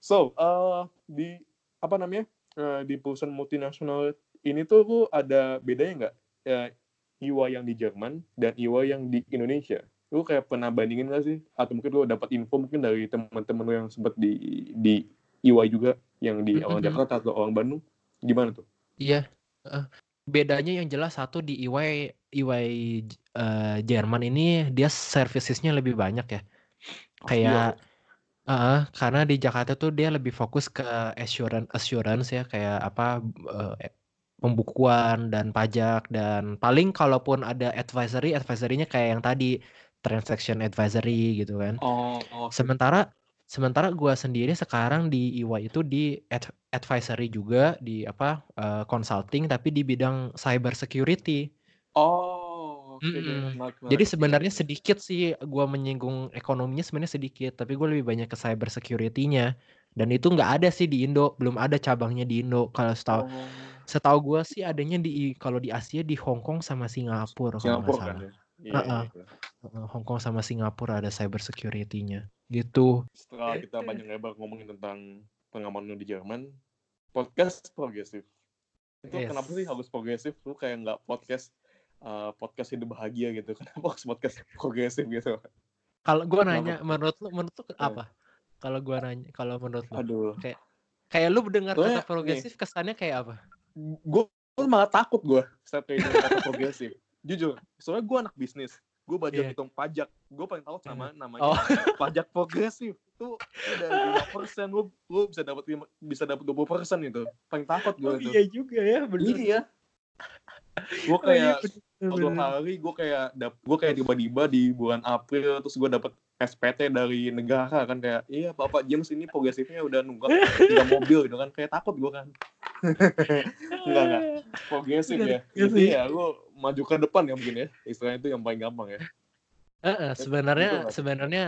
So, uh, di apa namanya uh, di perusahaan multinasional ini tuh lu ada bedanya nggak uh, EY yang di Jerman dan EY yang di Indonesia? Lu kayak pernah bandingin nggak sih? Atau mungkin lu dapat info mungkin dari teman-teman lu yang sempat di di EY juga yang di orang Mhm. Jakarta atau orang Bandung? Gimana tuh? Iya, heeh. bedanya yang jelas satu di EY EY eh, Jerman ini dia servicesnya lebih banyak ya. Oh, Kayak heeh, karena di Jakarta tuh dia lebih fokus ke assurance assurance ya kayak apa eh, pembukuan dan pajak dan paling kalaupun ada advisory advisorynya kayak yang tadi transaction advisory gitu kan. Oh, oh, Sementara sementara gua sendiri sekarang di EY itu di ad- advisory juga di apa eh, consulting tapi di bidang cyber security. oh, Mm-mm. Menarik, Jadi sebenarnya sedikit sih gua menyinggung ekonominya sebenarnya sedikit, tapi gue lebih banyak ke cyber security-nya. Dan itu nggak ada sih di Indo, belum ada cabangnya di Indo. Kalau setahu Oh, setahu gua sih adanya di kalau di Asia di Hong Kong sama Singapura kalau nggak Singapura kan salah. ya? Iya, iya. Heeh, Hong Kong sama Singapura ada cyber security-nya. Gitu. Setelah kita banyak lebar ngomongin tentang pengalaman lu di Jerman, podcast progresif. Itu Yes. kenapa sih harus progresif? Lu kayak nggak podcast uh, podcast hidup bahagia gitu. Kenapa harus podcast progresif gitu? Kalau gua Kenapa? nanya menurut lu menurut lu Eh. apa? Kalau gua nanya kalau menurut lu Aduh. kayak lu mendengar kata progresif kesannya kayak apa? gue malah takut gue kayak dengar kata progresif jujur soalnya gue anak bisnis gue belajar Iya. hitung pajak gue paling tahu sama namanya Oh. pajak progresif tuh udah lima persen lu lu bisa dapat bisa dapat dua puluh persen itu paling takut gue Oh, itu iya juga ya, iya gue Oh, iya, suatu bener. hari gue kayak gue kayak tiba-tiba di bulan April terus gue dapat SPT dari negara kan kayak iya Bapak James ini progresifnya udah nunggak tiga mobil gitu kan kayak takut gue kan. Enggak enggak progresif ya. Iya jadi ya lu maju ke depan ya mungkin ya. Istilahnya itu yang paling gampang ya. Heeh, Betul sebenarnya tuh? sebenarnya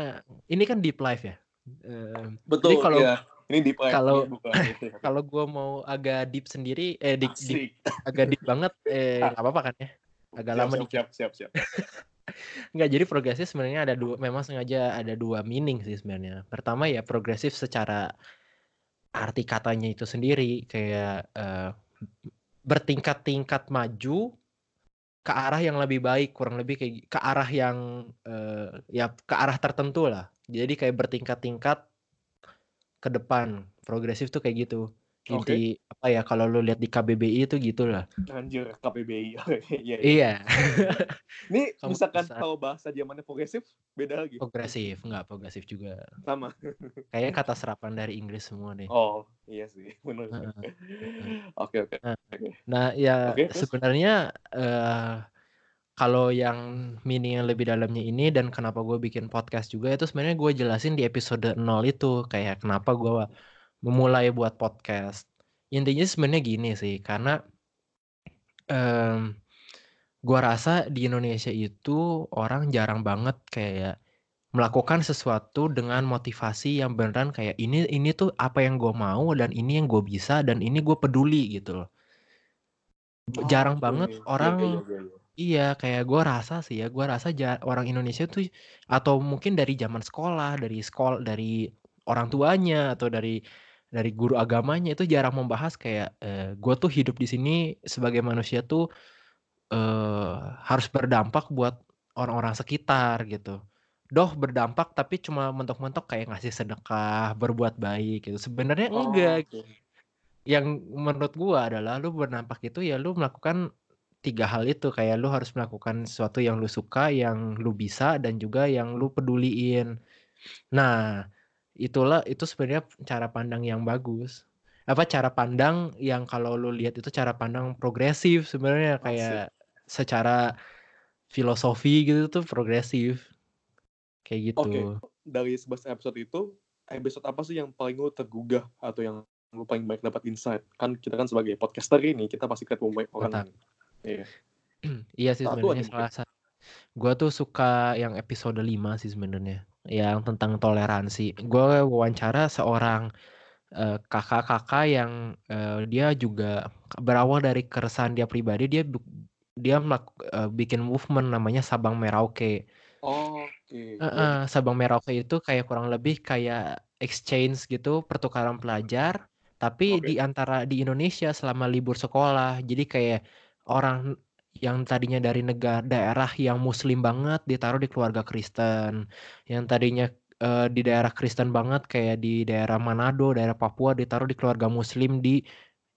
ini kan deep life ya. Eh, betul Jadi kalau- ya ini di kalau- bukan itu kalau gua mau agak deep sendiri, eh deep, deep- agak deep banget, eh nggak apa-apa kan ya? Agak siap, lama siap, siap siap siap Nggak, jadi progresif sebenarnya ada dua, memang sengaja ada dua meaning sih sebenarnya. Pertama ya progresif secara arti katanya itu sendiri kayak eh, bertingkat-tingkat maju ke arah yang lebih baik, kurang lebih kayak ke arah yang eh, ya ke arah tertentu lah. Jadi kayak bertingkat-tingkat ke depan. Progresif tuh kayak gitu. Inti apa ya kalau lu lihat di KBBI itu gitulah. Anjir, KPBI. Iya. iya. Iya. Ini Kamu misalkan bisa. kalau bahasa zamannya progresif, beda lagi. Progresif, enggak progresif juga. Sama. Kayaknya kata serapan dari Inggris semua deh. Oh, iya sih. Benar. Oke, oke. Nah. Nah, ya terus? sebenarnya eh kalau yang meaning yang lebih dalamnya ini dan kenapa gue bikin podcast juga itu sebenarnya gue jelasin di episode 0 itu kayak kenapa gue memulai buat podcast. Intinya sebenarnya gini sih, karena em gua rasa di Indonesia itu orang jarang banget kayak melakukan sesuatu dengan motivasi yang beneran kayak ini ini tuh apa yang gue mau dan ini yang gue bisa dan ini gue peduli gitu loh. Jarang Oke. banget Iya, orang iya, iya, iya. Iya, kayak gue rasa sih ya, gue rasa ja orang Indonesia tuh atau mungkin dari zaman sekolah, dari sekol dari orang tuanya atau dari dari guru agamanya itu jarang membahas kayak eh, gue tuh hidup di sini sebagai manusia tuh eh harus berdampak buat orang-orang sekitar gitu. Doh berdampak tapi cuma mentok-mentok kayak ngasih sedekah, berbuat baik gitu. Sebenarnya Oh, enggak. oke. Yang menurut gua adalah lu berdampak itu ya lu melakukan tiga hal itu kayak lu harus melakukan sesuatu yang lu suka, yang lu bisa dan juga yang lu peduliin. Nah, itulah itu sebenarnya cara pandang yang bagus. Apa cara pandang yang kalau lu lihat itu cara pandang progresif sebenarnya kayak secara filosofi gitu tuh progresif. Kayak gitu. Oke, dari 11 episode itu, episode apa sih yang paling lu tergugah atau yang lu paling banyak dapat insight? Kan kita kan sebagai podcaster ini, kita pasti ketemu banyak orang. Iya. Iya sih Satu sebenarnya salah satu. Gua tuh suka yang episode 5 sih sebenarnya, yang tentang toleransi. Gua wawancara seorang eh, kakak-kakak yang eh, dia juga berawal dari keresahan dia pribadi, dia dia melak- eh, bikin movement namanya Sabang Merauke. Oh, Oke. Heeh, Sabang Merauke itu kayak kurang lebih kayak exchange gitu, pertukaran pelajar, tapi Oke. di antara di Indonesia selama libur sekolah. Jadi kayak orang yang tadinya dari negara daerah yang muslim banget ditaruh di keluarga Kristen. Yang tadinya eh, di daerah Kristen banget kayak di daerah Manado, daerah Papua ditaruh di keluarga muslim di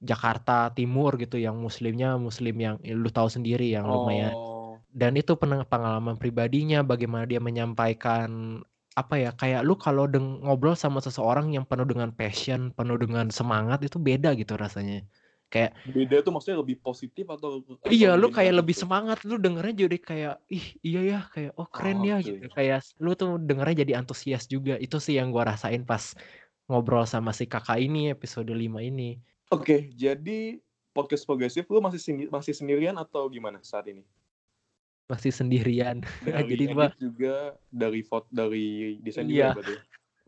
Jakarta Timur gitu yang muslimnya muslim yang ya lu tahu sendiri yang lumayan. Oh, dan itu peng- pengalaman pribadinya bagaimana dia menyampaikan apa ya kayak lu kalau deng ngobrol sama seseorang yang penuh dengan passion penuh dengan semangat itu beda gitu rasanya kayak beda tuh maksudnya lebih positif atau, atau iya lu kayak lebih tuh? semangat lu dengernya jadi kayak ih iya ya kayak oh keren Oh, ya oke. gitu kayak lu tuh dengernya jadi antusias juga itu sih yang gua rasain pas ngobrol sama si kakak ini episode 5 ini Oke, jadi podcast progresif lu masih sendi- masih sendirian atau gimana saat ini? masih sendirian Dari jadi gua juga, dari foto, dari desain Iya. juga berarti?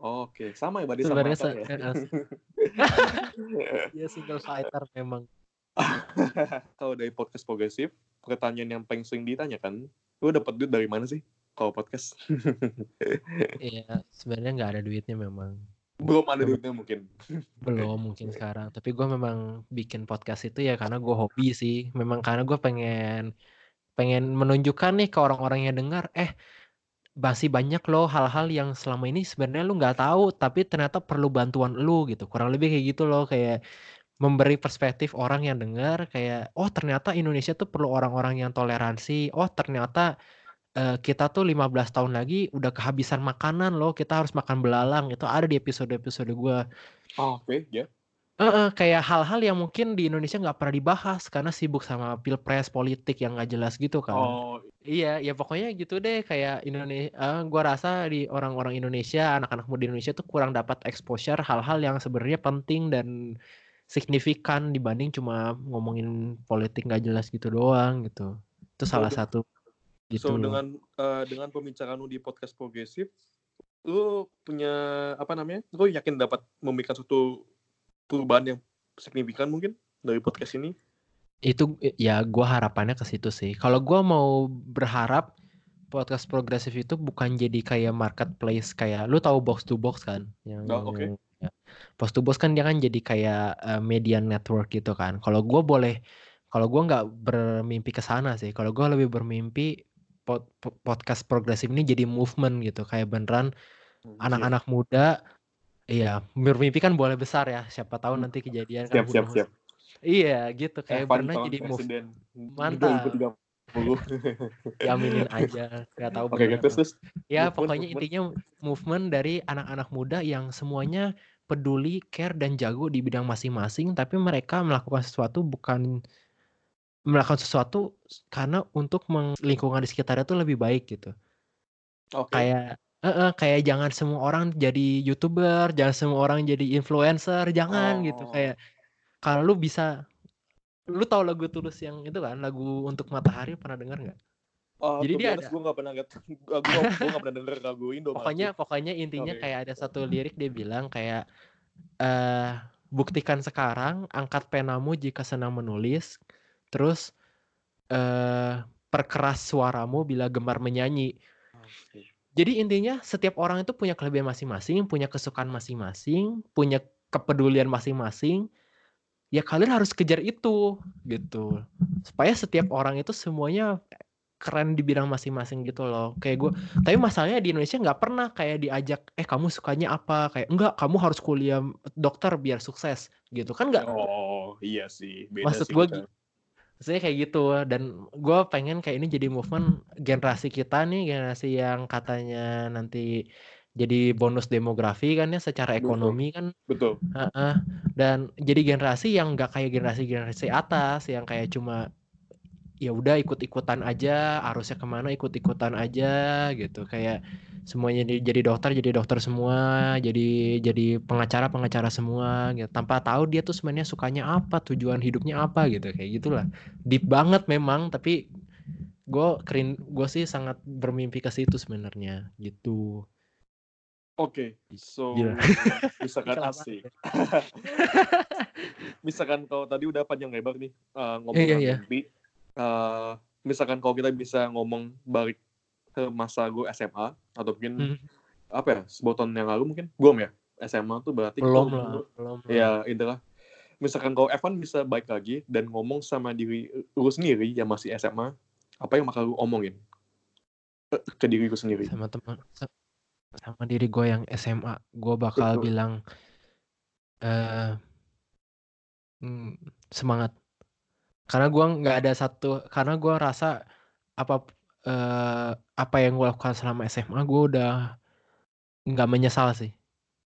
Oke, sama ya berarti sama se- ya? eh, ya single fighter memang Kalau dari podcast progresif, pertanyaan yang paling sering ditanyakan, lu dapat duit dari mana sih kalau podcast? Iya, sebenarnya nggak ada duitnya memang. Belum ada duitnya mungkin. Belum mungkin sekarang. Tapi gue memang bikin podcast itu ya karena gue hobi sih. Memang karena gue pengen pengen menunjukkan nih ke orang-orang yang dengar, eh masih banyak loh hal-hal yang selama ini sebenarnya lu nggak tahu, tapi ternyata perlu bantuan lu gitu. Kurang lebih kayak gitu loh, kayak memberi perspektif orang yang dengar kayak oh ternyata Indonesia tuh perlu orang-orang yang toleransi. Oh ternyata eh, kita tuh 15 tahun lagi udah kehabisan makanan loh. Kita harus makan belalang. Itu ada di episode-episode gue. Oh, Oke, ya. Heeh, kayak hal-hal yang mungkin di Indonesia nggak pernah dibahas karena sibuk sama pilpres politik yang nggak jelas gitu kan. Oh, Iya, ya pokoknya gitu deh kayak Indonesia. gua rasa di orang-orang Indonesia, anak-anak muda Indonesia tuh kurang dapat exposure hal-hal yang sebenarnya penting dan signifikan dibanding cuma ngomongin politik nggak jelas gitu doang gitu. Itu salah de- satu gitu so dengan eh, dengan pembicaraan lu di podcast progresif, lu punya apa namanya? Lu yakin dapat memberikan suatu perubahan yang signifikan mungkin dari podcast ini? Itu ya gua harapannya ke situ sih. Kalau gua mau berharap podcast progresif itu bukan jadi kayak marketplace kayak lu tahu box to box kan yang Oh, oke. ya. box to box kan dia kan jadi kayak eh, media network gitu kan. Kalau gua boleh kalau gua nggak bermimpi ke sana sih. Kalau gua lebih bermimpi pod- po- podcast progresif ini jadi movement gitu kayak beneran Anjir. anak-anak muda Iya, bermimpi kan boleh besar ya. Siapa tahu Hmm. nanti kejadian kan Siap, who siap, siap. Iya gitu kayak Evan pernah jadi move presiden Mantap. 2030. diaminin aja nggak tahu Oke, bener terus ya movement, pokoknya movement. intinya movement dari anak-anak muda yang semuanya peduli care dan jago di bidang masing-masing tapi mereka melakukan sesuatu bukan melakukan sesuatu karena untuk lingkungan di sekitarnya tuh lebih baik gitu Oke. kayak eh, eh, kayak jangan semua orang jadi youtuber jangan semua orang jadi influencer jangan gitu Oh. kayak kalau lu bisa lu tahu lagu tulus yang itu kan lagu untuk matahari pernah dengar nggak Oh, Jadi dia ada- gue gak pernah liat, gue gak pernah denger lagu Indo. malah pokoknya sih. pokoknya intinya Oke. kayak ada satu lirik dia bilang kayak eh buktikan sekarang angkat penamu jika senang menulis terus eh perkeras suaramu bila gemar menyanyi Oke. Jadi intinya setiap orang itu punya kelebihan masing-masing punya kesukaan masing-masing punya kepedulian masing-masing. Ya kalian harus kejar itu gitu. Supaya setiap orang itu semuanya keren di bidang masing-masing gitu loh. Kayak gue tapi masalahnya di Indonesia nggak pernah kayak diajak eh kamu sukanya apa? Kayak enggak kamu harus kuliah dokter biar sukses gitu. Kan nggak Oh, iya sih. Beda maksud gue. Maksudnya kayak gitu dan gue pengen kayak ini jadi movement generasi kita nih generasi yang katanya nanti jadi bonus demografi kan ya secara Betul. ekonomi kan Betul. Heeh. dan jadi generasi yang nggak kayak generasi generasi atas yang kayak cuma ya udah ikut-ikutan aja arusnya ke mana ikut-ikutan aja gitu kayak semuanya jadi, jadi dokter jadi dokter semua jadi jadi pengacara pengacara semua gitu tanpa tahu dia tuh sebenarnya sukanya apa tujuan hidupnya apa gitu kayak gitulah deep banget memang tapi gue kerin gue sih sangat bermimpi ke situ sebenarnya gitu Oke, so Gila. misalkan asik. misalkan kalau tadi udah panjang lebar nih uh, ngomong Iya, tentang iya. mimpi, uh, misalkan kalau kita bisa ngomong balik ke masa gue SMA atau mungkin Hmm. apa ya sebuah tahun yang lalu mungkin belum ya SMA tuh berarti belum lah belum ya itulah misalkan kalau Evan bisa baik lagi dan ngomong sama diri lu sendiri yang masih SMA apa yang bakal lu omongin? Ke diri lu sendiri. Sama teman sa- sama diri gue yang SMA gue bakal Betul. bilang mm, semangat. Karena gue nggak ada satu karena gue rasa apa eh, apa yang gue lakukan selama SMA gue udah nggak menyesal sih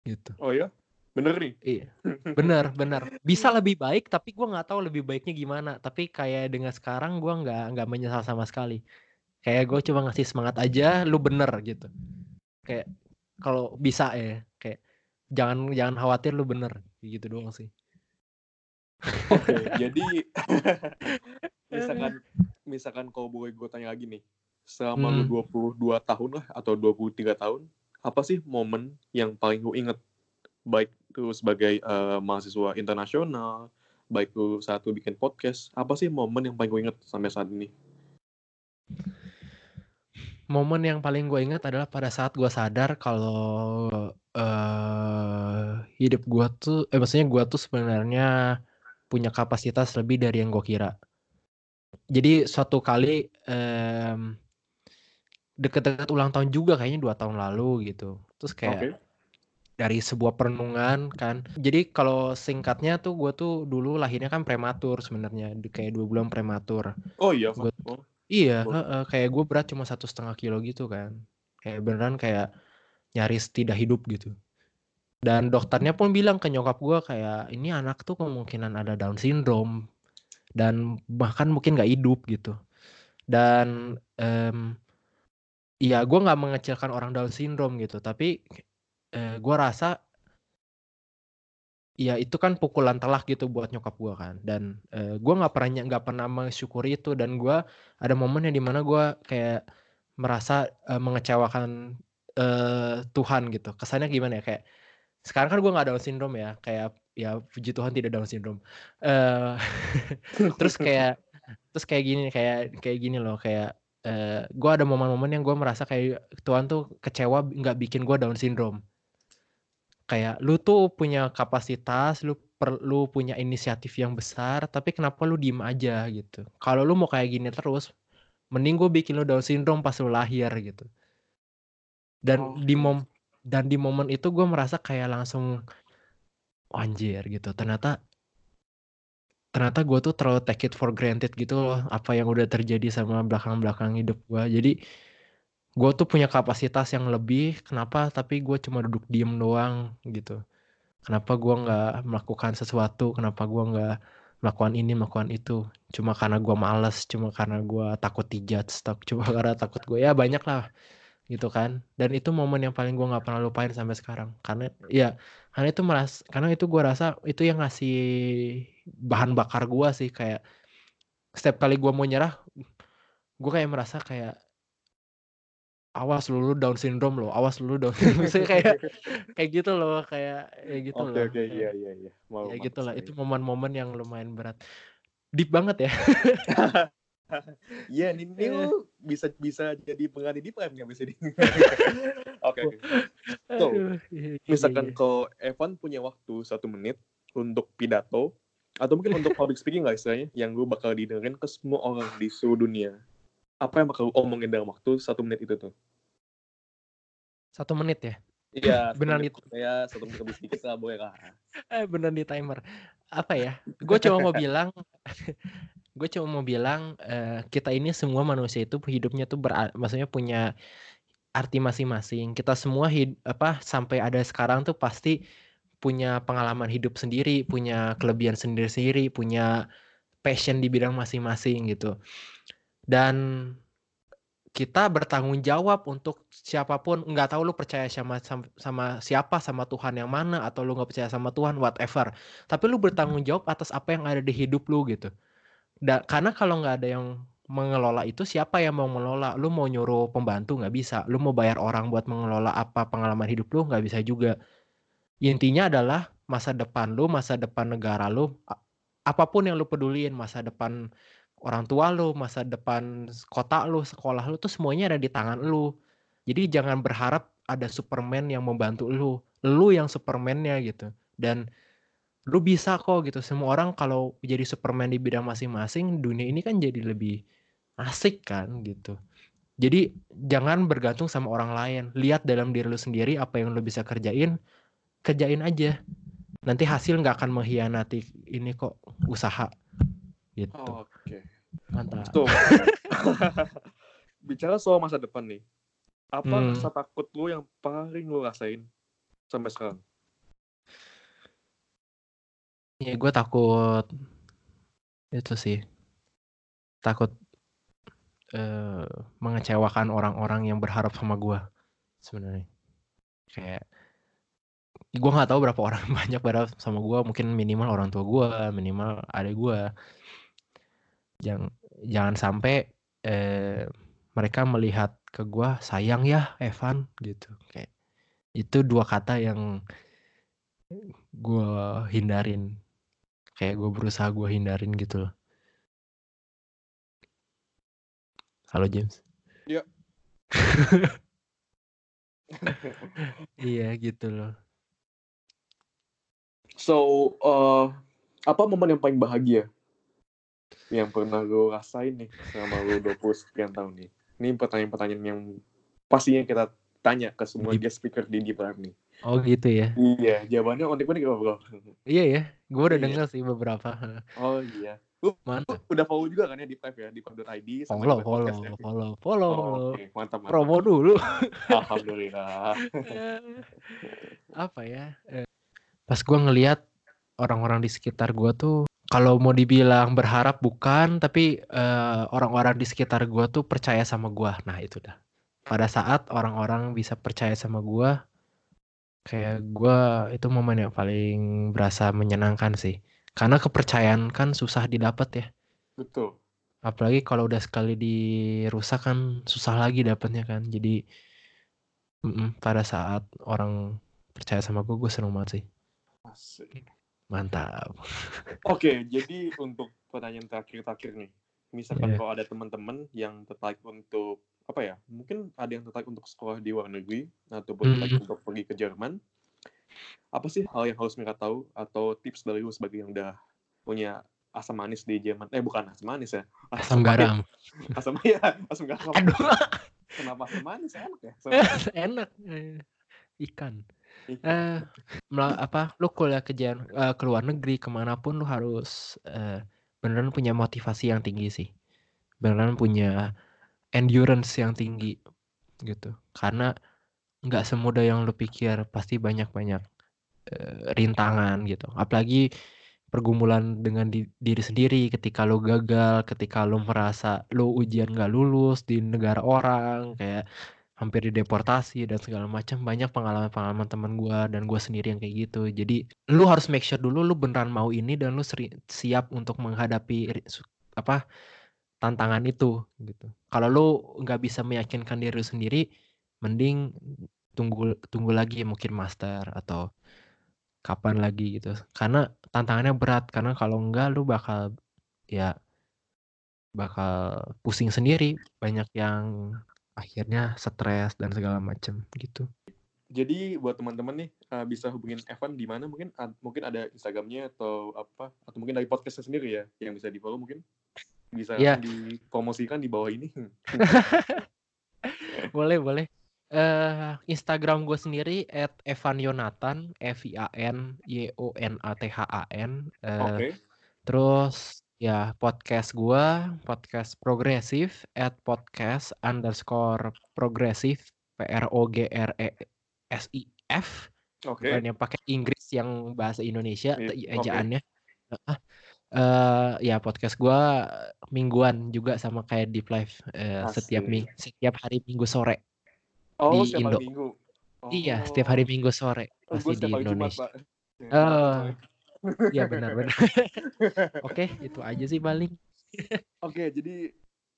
gitu. Oh ya? Bener nih? Iya. Bener bener. Bisa lebih baik tapi gue nggak tahu lebih baiknya gimana. Tapi kayak dengan sekarang gue nggak nggak menyesal sama sekali. Kayak gue cuma ngasih semangat aja lu bener gitu. Kayak kalau bisa ya kayak jangan jangan khawatir lu bener gitu doang sih. Oke, jadi misalkan misalkan kalau boleh gue tanya lagi nih, selama Hmm. lu 22 tahun lah atau 23 tahun, apa sih momen yang paling lu inget baik itu sebagai eh, mahasiswa internasional, baik lu saat lu bikin podcast, apa sih momen yang paling lu inget sampai saat ini? momen yang paling gue ingat adalah pada saat gue sadar kalau eh hidup gue tuh eh maksudnya gue tuh sebenarnya punya kapasitas lebih dari yang gue kira jadi suatu kali em, deket-deket ulang tahun juga kayaknya dua tahun lalu gitu terus kayak Oke. dari sebuah perenungan kan jadi kalau singkatnya tuh gue tuh dulu lahirnya kan prematur sebenarnya kayak dua bulan prematur Oh iya. Gua- Oh, Iya, heeh, kayak gue berat cuma satu setengah kilo gitu kan, kayak beneran kayak nyaris tidak hidup gitu. Dan dokternya pun bilang ke nyokap gue kayak ini anak tuh kemungkinan ada Down syndrome dan bahkan mungkin nggak hidup gitu. Dan em, ya gue nggak mengecilkan orang Down syndrome gitu, tapi eh, gue rasa ya itu kan pukulan telak gitu buat nyokap gue kan dan eh, gue nggak pernah nggak pernah mensyukuri itu dan gue ada momen yang di mana gue kayak merasa eh, mengecewakan eh, Tuhan gitu. Kesannya gimana ya kayak sekarang kan gue nggak Down syndrome ya kayak ya puji Tuhan tidak Down syndrome. Eh terus kayak terus kayak gini kayak kayak gini loh kayak eh gue ada momen-momen yang gue merasa kayak Tuhan tuh kecewa nggak bikin gue Down syndrome kayak lu tuh punya kapasitas, lu perlu punya inisiatif yang besar, tapi kenapa lu diem aja gitu. Kalau lu mau kayak gini terus, mending gue bikin lu Down syndrome pas lu lahir gitu. Dan di Oke. mom dan di momen itu gue merasa kayak langsung "Oh, anjir gitu. Ternyata ternyata gue tuh terlalu take it for granted gitu loh apa yang udah terjadi sama belakang-belakang hidup gue jadi gue tuh punya kapasitas yang lebih kenapa? Tapi gue cuma duduk diem doang gitu. Kenapa gue nggak melakukan sesuatu? Kenapa gue nggak melakukan ini melakukan itu? Cuma karena gue males cuma karena gue takut dijudge cuma karena takut gue ya banyak lah gitu kan. Dan itu momen yang paling gue nggak pernah lupain sampai sekarang. Karena ya karena itu meras karena itu gue rasa itu yang ngasih bahan bakar gue sih kayak setiap kali gue mau nyerah gue kayak merasa kayak awas lu, lu down syndrome lo awas lu down misalnya kayak kayak gitu loh kayak kayak gitu oke loh oke iya iya iya ya gitu lah itu momen-momen yang lumayan berat deep banget ya Iya, ini, ini lu bisa bisa jadi pengganti di prime nggak bisa di. Oke. So, Aduh, iya, iya, misalkan iya. kalau Evan punya waktu satu menit untuk pidato atau mungkin untuk public speaking lah istilahnya, yang gue bakal didengerin ke semua orang di seluruh dunia. Apa yang bakal lu omongin dalam waktu satu menit itu tuh? satu menit ya Iya, Benar menit. Ya, satu menit lebih sedikit lah, boleh lah. eh bener di timer apa ya gue cuma mau bilang gue cuma mau bilang eh, kita ini semua manusia itu hidupnya tuh ber maksudnya punya arti masing-masing kita semua hid apa sampai ada sekarang tuh pasti punya pengalaman hidup sendiri punya kelebihan sendiri-sendiri punya passion di bidang masing-masing gitu. Dan kita bertanggung jawab untuk siapa pun nggak tahu lu percaya sama sama, sama siapa sama Tuhan yang mana atau lu nggak percaya sama Tuhan whatever. Tapi lu bertanggung jawab atas apa yang ada di hidup lu gitu. Da, karena kalau nggak ada yang mengelola itu siapa yang mau mengelola lu mau nyuruh pembantu nggak bisa. Lu mau bayar orang buat mengelola apa pengalaman hidup lu nggak bisa juga intinya adalah masa depan lu masa depan negara lu apa pun yang lu peduliin masa depan orang tua lu masa depan kota lu sekolah lu tuh semuanya ada di tangan lu. Jadi jangan berharap ada Superman yang membantu lu lu yang Supermannya gitu. Dan lu bisa kok gitu. Semua orang kalau jadi Superman di bidang masing-masing dunia ini kan jadi lebih asik kan gitu. Jadi jangan bergantung sama orang lain. Lihat dalam diri lu sendiri apa yang lu bisa kerjain kerjain aja. Nanti hasil nggak akan mengkhianati ini kok usaha. Gitu. Oke. mantap. So, bicara soal masa depan nih, apa Hmm. rasa takut lu yang paling lu rasain sampai sekarang? ya gue takut itu sih. Takut eh, mengecewakan orang-orang yang berharap sama gue sebenarnya. Kayak gue nggak tahu berapa orang banyak berharap sama gue mungkin minimal orang tua gue minimal adik gue jangan jangan sampai eh, mereka melihat ke gue sayang ya Evan gitu. Kayak itu dua kata yang gue hindarin. Kayak gue berusaha gue hindarin gitu loh. Halo James. Iya. iya gitu loh So, uh, apa momen yang paling bahagia yang pernah lu rasain nih selama lu 20 sekian tahun nih? Ini pertanyaan-pertanyaan yang pastinya kita tanya ke semua guest speaker di Deep Lab nih. oh gitu ya Iya, jawabannya unik-unik apa bro? iya ya gue udah Iya. denger sih beberapa Oh iya. Lu, lu mantap udah follow juga kan ya di Live ya, di Pub.id sama follow follow podcast ya? follow follow Oh, follow Oke, mantap, mantap. promo dulu Alhamdulillah. apa ya eh, pas gua ngelihat orang-orang di sekitar gua tuh kalau mau dibilang berharap bukan tapi eh, orang-orang di sekitar gua tuh percaya sama gua. Nah itu dah. Pada saat orang-orang bisa percaya sama gua kayak gua itu momen yang paling berasa menyenangkan sih. Karena kepercayaan kan susah didapat ya. Betul. apalagi kalau udah sekali dirusak kan susah lagi dapatnya kan. Jadi mm-mm, pada saat orang percaya sama gue gue seneng banget sih Asik. mantap Oke, jadi untuk pertanyaan terakhir-terakhir nih. Misalkan Iya. kalau ada teman-teman yang tertarik untuk apa ya? Mungkin ada yang tertarik untuk sekolah di luar negeri ataupun tertarik Hmm. untuk pergi ke Jerman. Apa sih hal yang harus mereka tahu atau tips dari lu sebagai yang udah punya asam manis di Jerman? Eh bukan asam manis ya. asam pahit. garam Asam ya, asam garam. aduh Kenapa asam manis enak ya? Asam- enak Eh, ikan eh mela- apa lu kuliah ke jan- eh, ke luar negeri ke mana pun lu harus eh, beneran punya motivasi yang tinggi sih. Beneran punya endurance yang tinggi gitu. Karena nggak semudah yang lu pikir pasti banyak banyak rintangan gitu. Apalagi pergumulan dengan di- diri sendiri ketika lo gagal ketika lo merasa lo ujian gak lulus di negara orang kayak hampir dideportasi dan segala macam banyak pengalaman-pengalaman teman gua dan gua sendiri yang kayak gitu. Jadi lu harus make sure dulu lu beneran mau ini dan lu seri- siap untuk menghadapi apa tantangan itu gitu. Kalau lu nggak bisa meyakinkan diri lu sendiri mending tunggu tunggu lagi mungkin master atau kapan lagi gitu. Karena tantangannya berat karena kalau enggak lu bakal ya bakal pusing sendiri. Banyak yang akhirnya stres dan segala macam gitu. Jadi buat teman-teman nih uh, bisa hubungin Evan di mana mungkin? Ad- mungkin ada Instagramnya atau apa? Atau mungkin dari podcastnya sendiri ya yang bisa di follow mungkin? Bisa langsung dipromosikan di bawah ini. boleh boleh. Eh Instagram gue sendiri at Evan Yonatan F I A N Y O N A T H A N. Eh, Oke. Terus ya podcast gua podcast progresif at podcast underscore progresif P R O G R E S I F Oke. bukan yang pakai Inggris yang bahasa Indonesia Iya, te- oke. ejaannya. Heeh. Eh, ya podcast gua mingguan juga sama kayak Deep Life eh, setiap ming setiap hari Minggu sore. Oh, di Indo. Minggu. Iya, setiap hari Oh. Minggu sore Oh, pasti gue di Jumat, Indonesia. Pak. Oh. Iya benar-benar. Oke, itu aja sih paling. Oke, jadi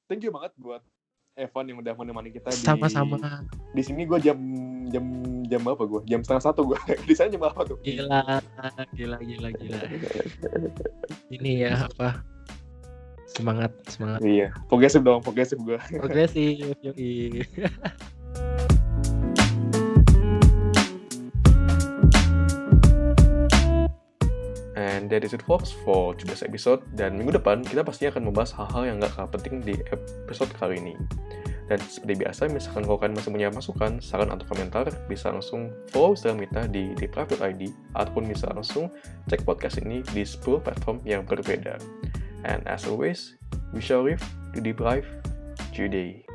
thank you banget buat Evan yang udah menemani kita di Sama-sama. di sini gue jam jam jam apa gue jam setengah satu gue di sana jam apa tuh Gila, gila, gila, gila. Ini ya apa? Semangat, semangat. iya progresif dong progresif gue Progresif, yoi. And that is it folks for today's episode. Dan minggu depan kita pastinya akan membahas hal-hal yang gak kalah penting di episode kali ini. Dan seperti biasa, misalkan kalau kalian masih punya masukan, saran atau komentar, bisa langsung follow Instagram kita di deprive.id ataupun bisa langsung cek podcast ini di 10 platform yang berbeda. And as always, we shall live to deprive today.